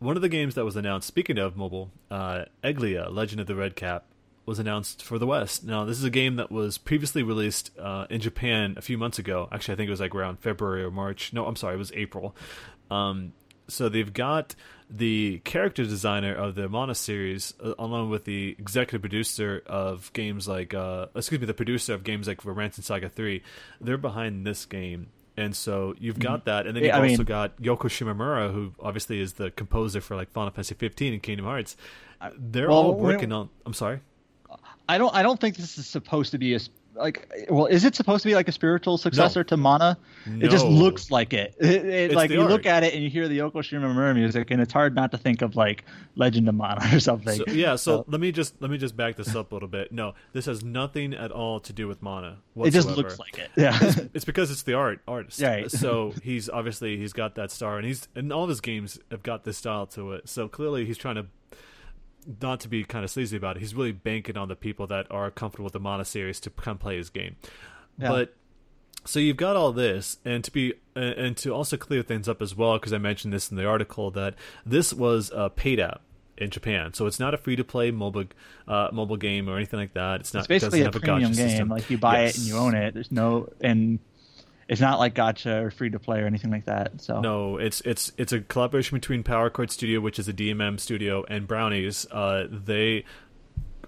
one of the games that was announced. Speaking of mobile, uh, Eglia: Legend of the Red Cap was announced for the West. Now, this is a game that was previously released uh, in Japan a few months ago. Actually, I think it was like around February or March. No, I'm sorry, it was April. Um, so they've got the character designer of the Mana series, uh, along with the executive producer of games like, uh, excuse me, the producer of games like Romancing Saga 3. They're behind this game. And so you've got mm-hmm. that, and then you've yeah, also mean, got Yoko Shimomura, who obviously is the composer for like Final Fantasy 15 and Kingdom Hearts. They're well, all working on. I'm sorry. I don't. I don't think this is supposed to be a like well is it supposed to be like a spiritual successor no. to mana? No. it just looks like it, it, it like you art. look at it and you hear the yoko shimomura music and it's hard not to think of like legend of mana or something. So, yeah so, so, let me just let me just back this up a little bit. No this has nothing at all to do with mana whatsoever. it just looks like it. Yeah. it's, it's, because it's the art artist. Right. So he's obviously he's got that star and he's and all of his games have got this style to it. So clearly he's trying to not to be kind of sleazy about it, he's really banking on the people that are comfortable with the Mana series to come play his game. Yeah. But so you've got all this, and to be and to also clear things up as well, because I mentioned this in the article that this was a paid app in Japan, so it's not a free to play mobile uh, mobile game or anything like that. It's not it's basically a premium a game. System. Like you buy yes. it and you own it. There's no and it's not like gacha or free to play or anything like that. So no, it's it's it's a collaboration between Power Chord Studio, which is a DMM studio, and Brownies. Uh, they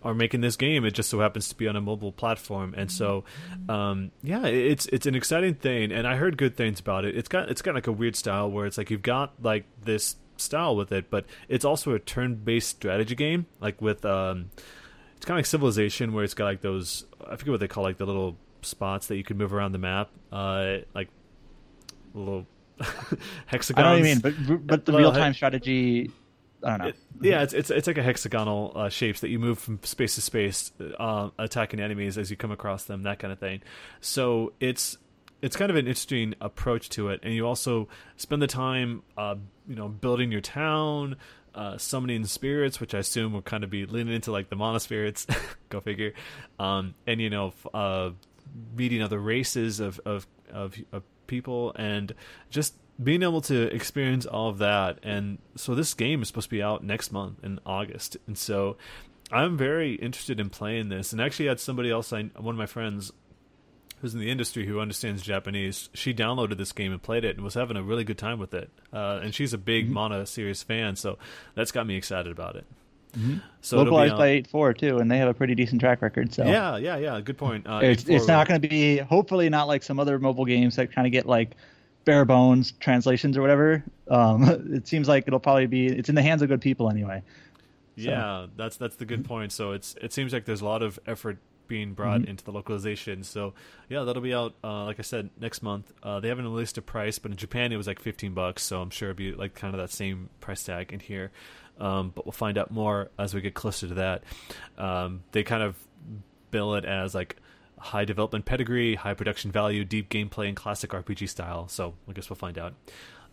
are making this game. It just so happens to be on a mobile platform, and so um, yeah, it's it's an exciting thing. And I heard good things about it. It's got it's got like a weird style where it's like you've got like this style with it, but it's also a turn-based strategy game, like with um, it's kind of like Civilization, where it's got like those I forget what they call like the little spots that you can move around the map, uh, like little hexagons. I know what you mean, but but the real time strategy. I don't know. It, yeah, it's, it's it's like a hexagonal uh, shapes that you move from space to space, uh, attacking enemies as you come across them, that kind of thing. So it's it's kind of an interesting approach to it, and you also spend the time, uh, you know, building your town, uh, summoning spirits, which I assume will kind of be leaning into like the Mana spirits. Go figure. Um, and you know, uh, meeting other races of, of of, of people and just being able to experience all of that. And so this game is supposed to be out next month in August, and so I'm very interested in playing this. And actually, had somebody else, I one of my friends who's in the industry who understands Japanese, she downloaded this game and played it and was having a really good time with it. Uh, and she's a big mm-hmm. Mana series fan, so that's got me excited about it. Mm-hmm. So localized by eight four too, and they have a pretty decent track record. So yeah, yeah, yeah. Good point. Uh, it's, it's not going to be hopefully not like some other mobile games that kind of get like bare bones translations or whatever. Um, it seems like it'll probably be it's in the hands of good people anyway. So. Yeah, that's that's the good point. So it's it seems like there's a lot of effort being brought mm-hmm. into the localization. So yeah, that'll be out. Uh, like I said, next month. Uh, they haven't released a price, but in Japan it was like 15 bucks. So I'm sure it'll be like kind of that same price tag in here. Um, but we'll find out more as we get closer to that. Um, they kind of bill it as like high development pedigree, high production value, deep gameplay, and classic RPG style. So I guess we'll find out.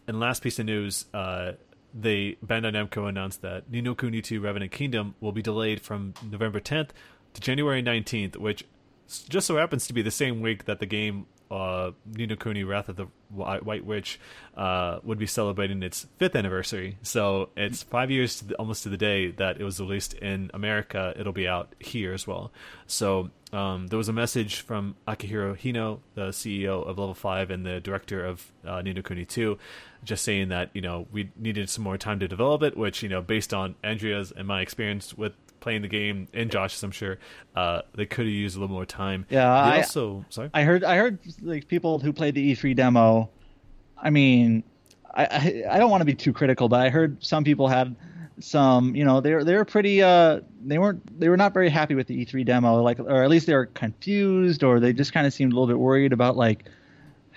And last piece of news, uh, they Bandai Namco announced that Ni Kuni 2 Revenant Kingdom will be delayed from November 10th to January 19th, which just so happens to be the same week that the game uh, Kuni Wrath of the White Witch uh, would be celebrating its fifth anniversary. So it's five years to the, almost to the day that it was released in America. It'll be out here as well. So um, there was a message from Akihiro Hino, the CEO of Level Five and the director of uh, Kuni Two, just saying that you know we needed some more time to develop it. Which you know, based on Andrea's and my experience with playing the game and Josh's, I'm sure uh, they could have used a little more time. Yeah, they I also sorry. I heard I heard like people who played the E3 demo. I mean, I, I, I don't want to be too critical, but I heard some people had some, you know, they're they're pretty uh they weren't they were not very happy with the E3 demo, like or at least they were confused or they just kind of seemed a little bit worried about like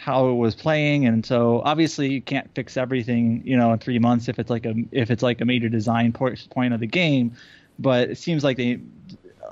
how it was playing and so obviously you can't fix everything you know in three months if it's like a if it's like a major design point of the game but it seems like they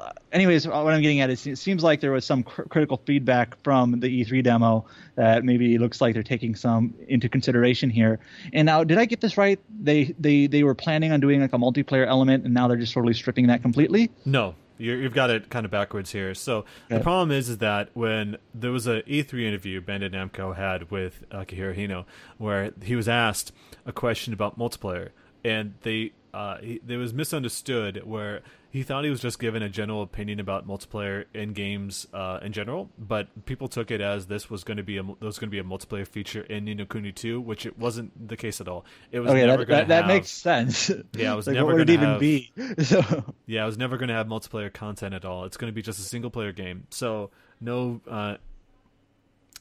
uh, anyways, uh, what I'm getting at is it seems like there was some cr- critical feedback from the E3 demo that maybe looks like they're taking some into consideration here. And now, did I get this right? They they they were planning on doing like a multiplayer element, and now they're just totally stripping that completely. No, you have got it kind of backwards here. So the problem is, is that when there was a E3 interview Bandai Namco had with Akihiro Hino, where he was asked a question about multiplayer, and they uh, he, it was misunderstood where he thought he was just given a general opinion about multiplayer in games uh, in general, but people took it as this was going to be a was going to be a multiplayer feature in Ni no Kuni 2, which it wasn't the case at all. It was okay, never that, that, have, that, makes sense. Yeah, it was like, never going to even have, be. So. Yeah, it was never going to have multiplayer content at all. It's going to be just a single player game. So no. Uh,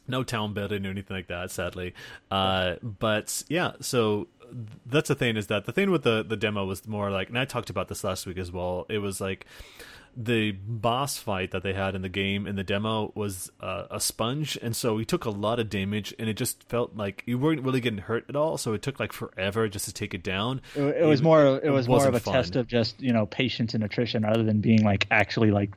no town building or anything like that, sadly. Uh, but yeah, so that's the thing is that the thing with the the demo was more like, and I talked about this last week as well. It was like the boss fight that they had in the game in the demo was uh, a sponge, and so he took a lot of damage, and it just felt like you weren't really getting hurt at all. So it took like forever just to take it down. It, it was more it was more of a fun. test of just you know patience and attrition rather than being like actually like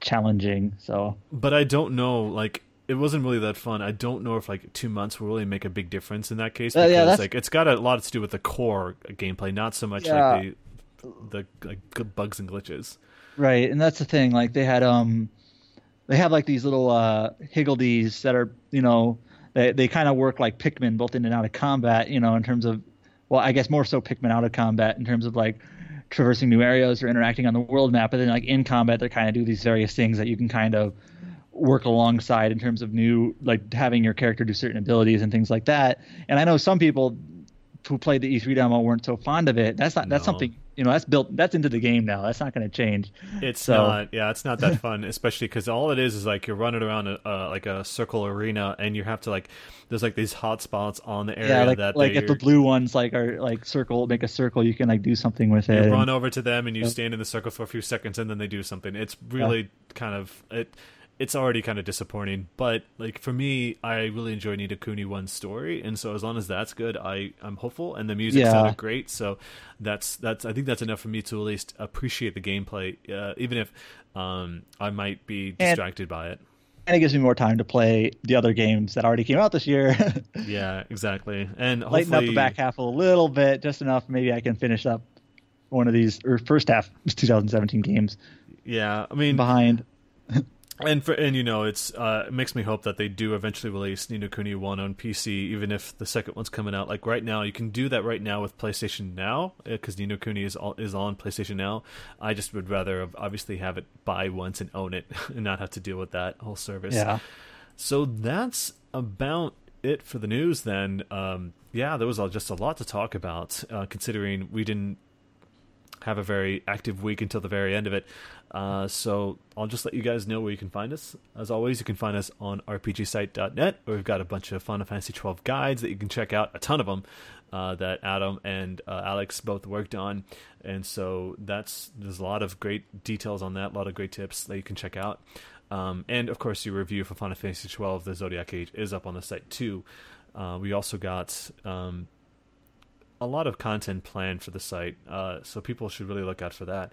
challenging. So, but I don't know like it wasn't really that fun. I don't know if like two months will really make a big difference in that case because uh, yeah, like it's got a lot to do with the core gameplay, not so much yeah. like the the like bugs and glitches. Right, and that's the thing. Like they had um, they have like these little uh higgledies that are you know they they kind of work like Pikmin, both in and out of combat. You know, in terms of well, I guess more so Pikmin out of combat in terms of like traversing new areas or interacting on the world map. But then like in combat, they kind of do these various things that you can kind of work alongside in terms of new like having your character do certain abilities and things like that. And I know some people who played the E3 demo weren't so fond of it. That's not no. that's something you know that's built that's into the game now. That's not going to change. It's so. not. Yeah, it's not that fun, especially because all it is is like you're running around a, uh, like a circle arena, and you have to like there's like these hot spots on the area yeah, like, that like if the blue ones like are like circle make a circle, you can like do something with it. You run over to them and you stand in the circle for a few seconds, and then they do something. It's really yeah. kind of it it's already kind of disappointing. But like for me, I really enjoy Ni no Kuni One's story, and so as long as that's good, I I'm hopeful. And the music yeah. sounded great, so that's that's I think that's enough for me to at least appreciate the gameplay, uh, even if um, I might be distracted and, by it. And it gives me more time to play the other games that already came out this year. yeah, exactly. And lighten up the back half a little bit, just enough. Maybe I can finish up one of these or first half 2017 games. Yeah, I mean behind and for and you know it's uh, it makes me hope that they do eventually release Ni no Kuni One on PC, even if the second one's coming out. Like right now, you can do that right now with PlayStation Now because uh, Ni Kuni is all, is on PlayStation Now. I just would rather obviously have it buy once and own it and not have to deal with that whole service. Yeah. So that's about it for the news. Then, um, yeah, there was just a lot to talk about, uh, considering we didn't have a very active week until the very end of it. Uh, so I'll just let you guys know where you can find us. As always, you can find us on rpgsite.net, where we've got a bunch of Final Fantasy 12 guides that you can check out, a ton of them uh, that Adam and uh, Alex both worked on. And so that's there's a lot of great details on that, a lot of great tips that you can check out. Um, and of course, your review for Final Fantasy 12, the Zodiac Age, is up on the site too. Uh, we also got um, a lot of content planned for the site, uh, so people should really look out for that.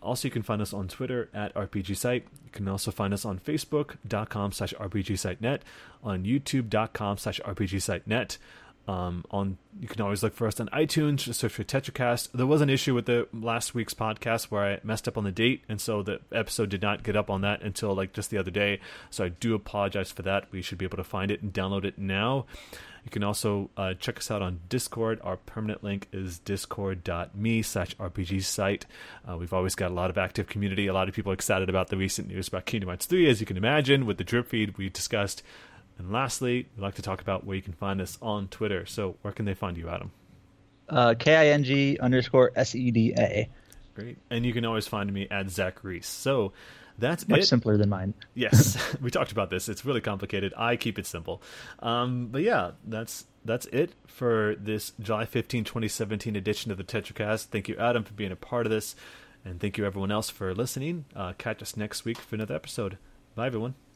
Also, you can find us on Twitter at RPGSite. You can also find us on Facebook.com slash RPGSiteNet, on YouTube.com slash RPGSiteNet. Um, on you can always look for us on iTunes. Just search for TetraCast. There was an issue with the last week's podcast where I messed up on the date, and so the episode did not get up on that until like just the other day. So I do apologize for that. We should be able to find it and download it now. You can also uh, check us out on Discord. Our permanent link is discord.me slash RPG site. Uh, we've always got a lot of active community. A lot of people excited about the recent news about Kingdom Hearts 3, as you can imagine, with the drip feed we discussed. And lastly, we'd like to talk about where you can find us on Twitter. So where can they find you, Adam? Uh, K-I-N-G underscore S-E-D-A. Great. And you can always find me at Zach Reese. So That's much it. simpler than mine. Yes, we talked about this. It's really complicated. I keep it simple. Um, but yeah, that's that's it for this July 15, 2017 edition of the TetraCast. Thank you, Adam, for being a part of this. And thank you, everyone else, for listening. Uh, catch us next week for another episode. Bye, everyone.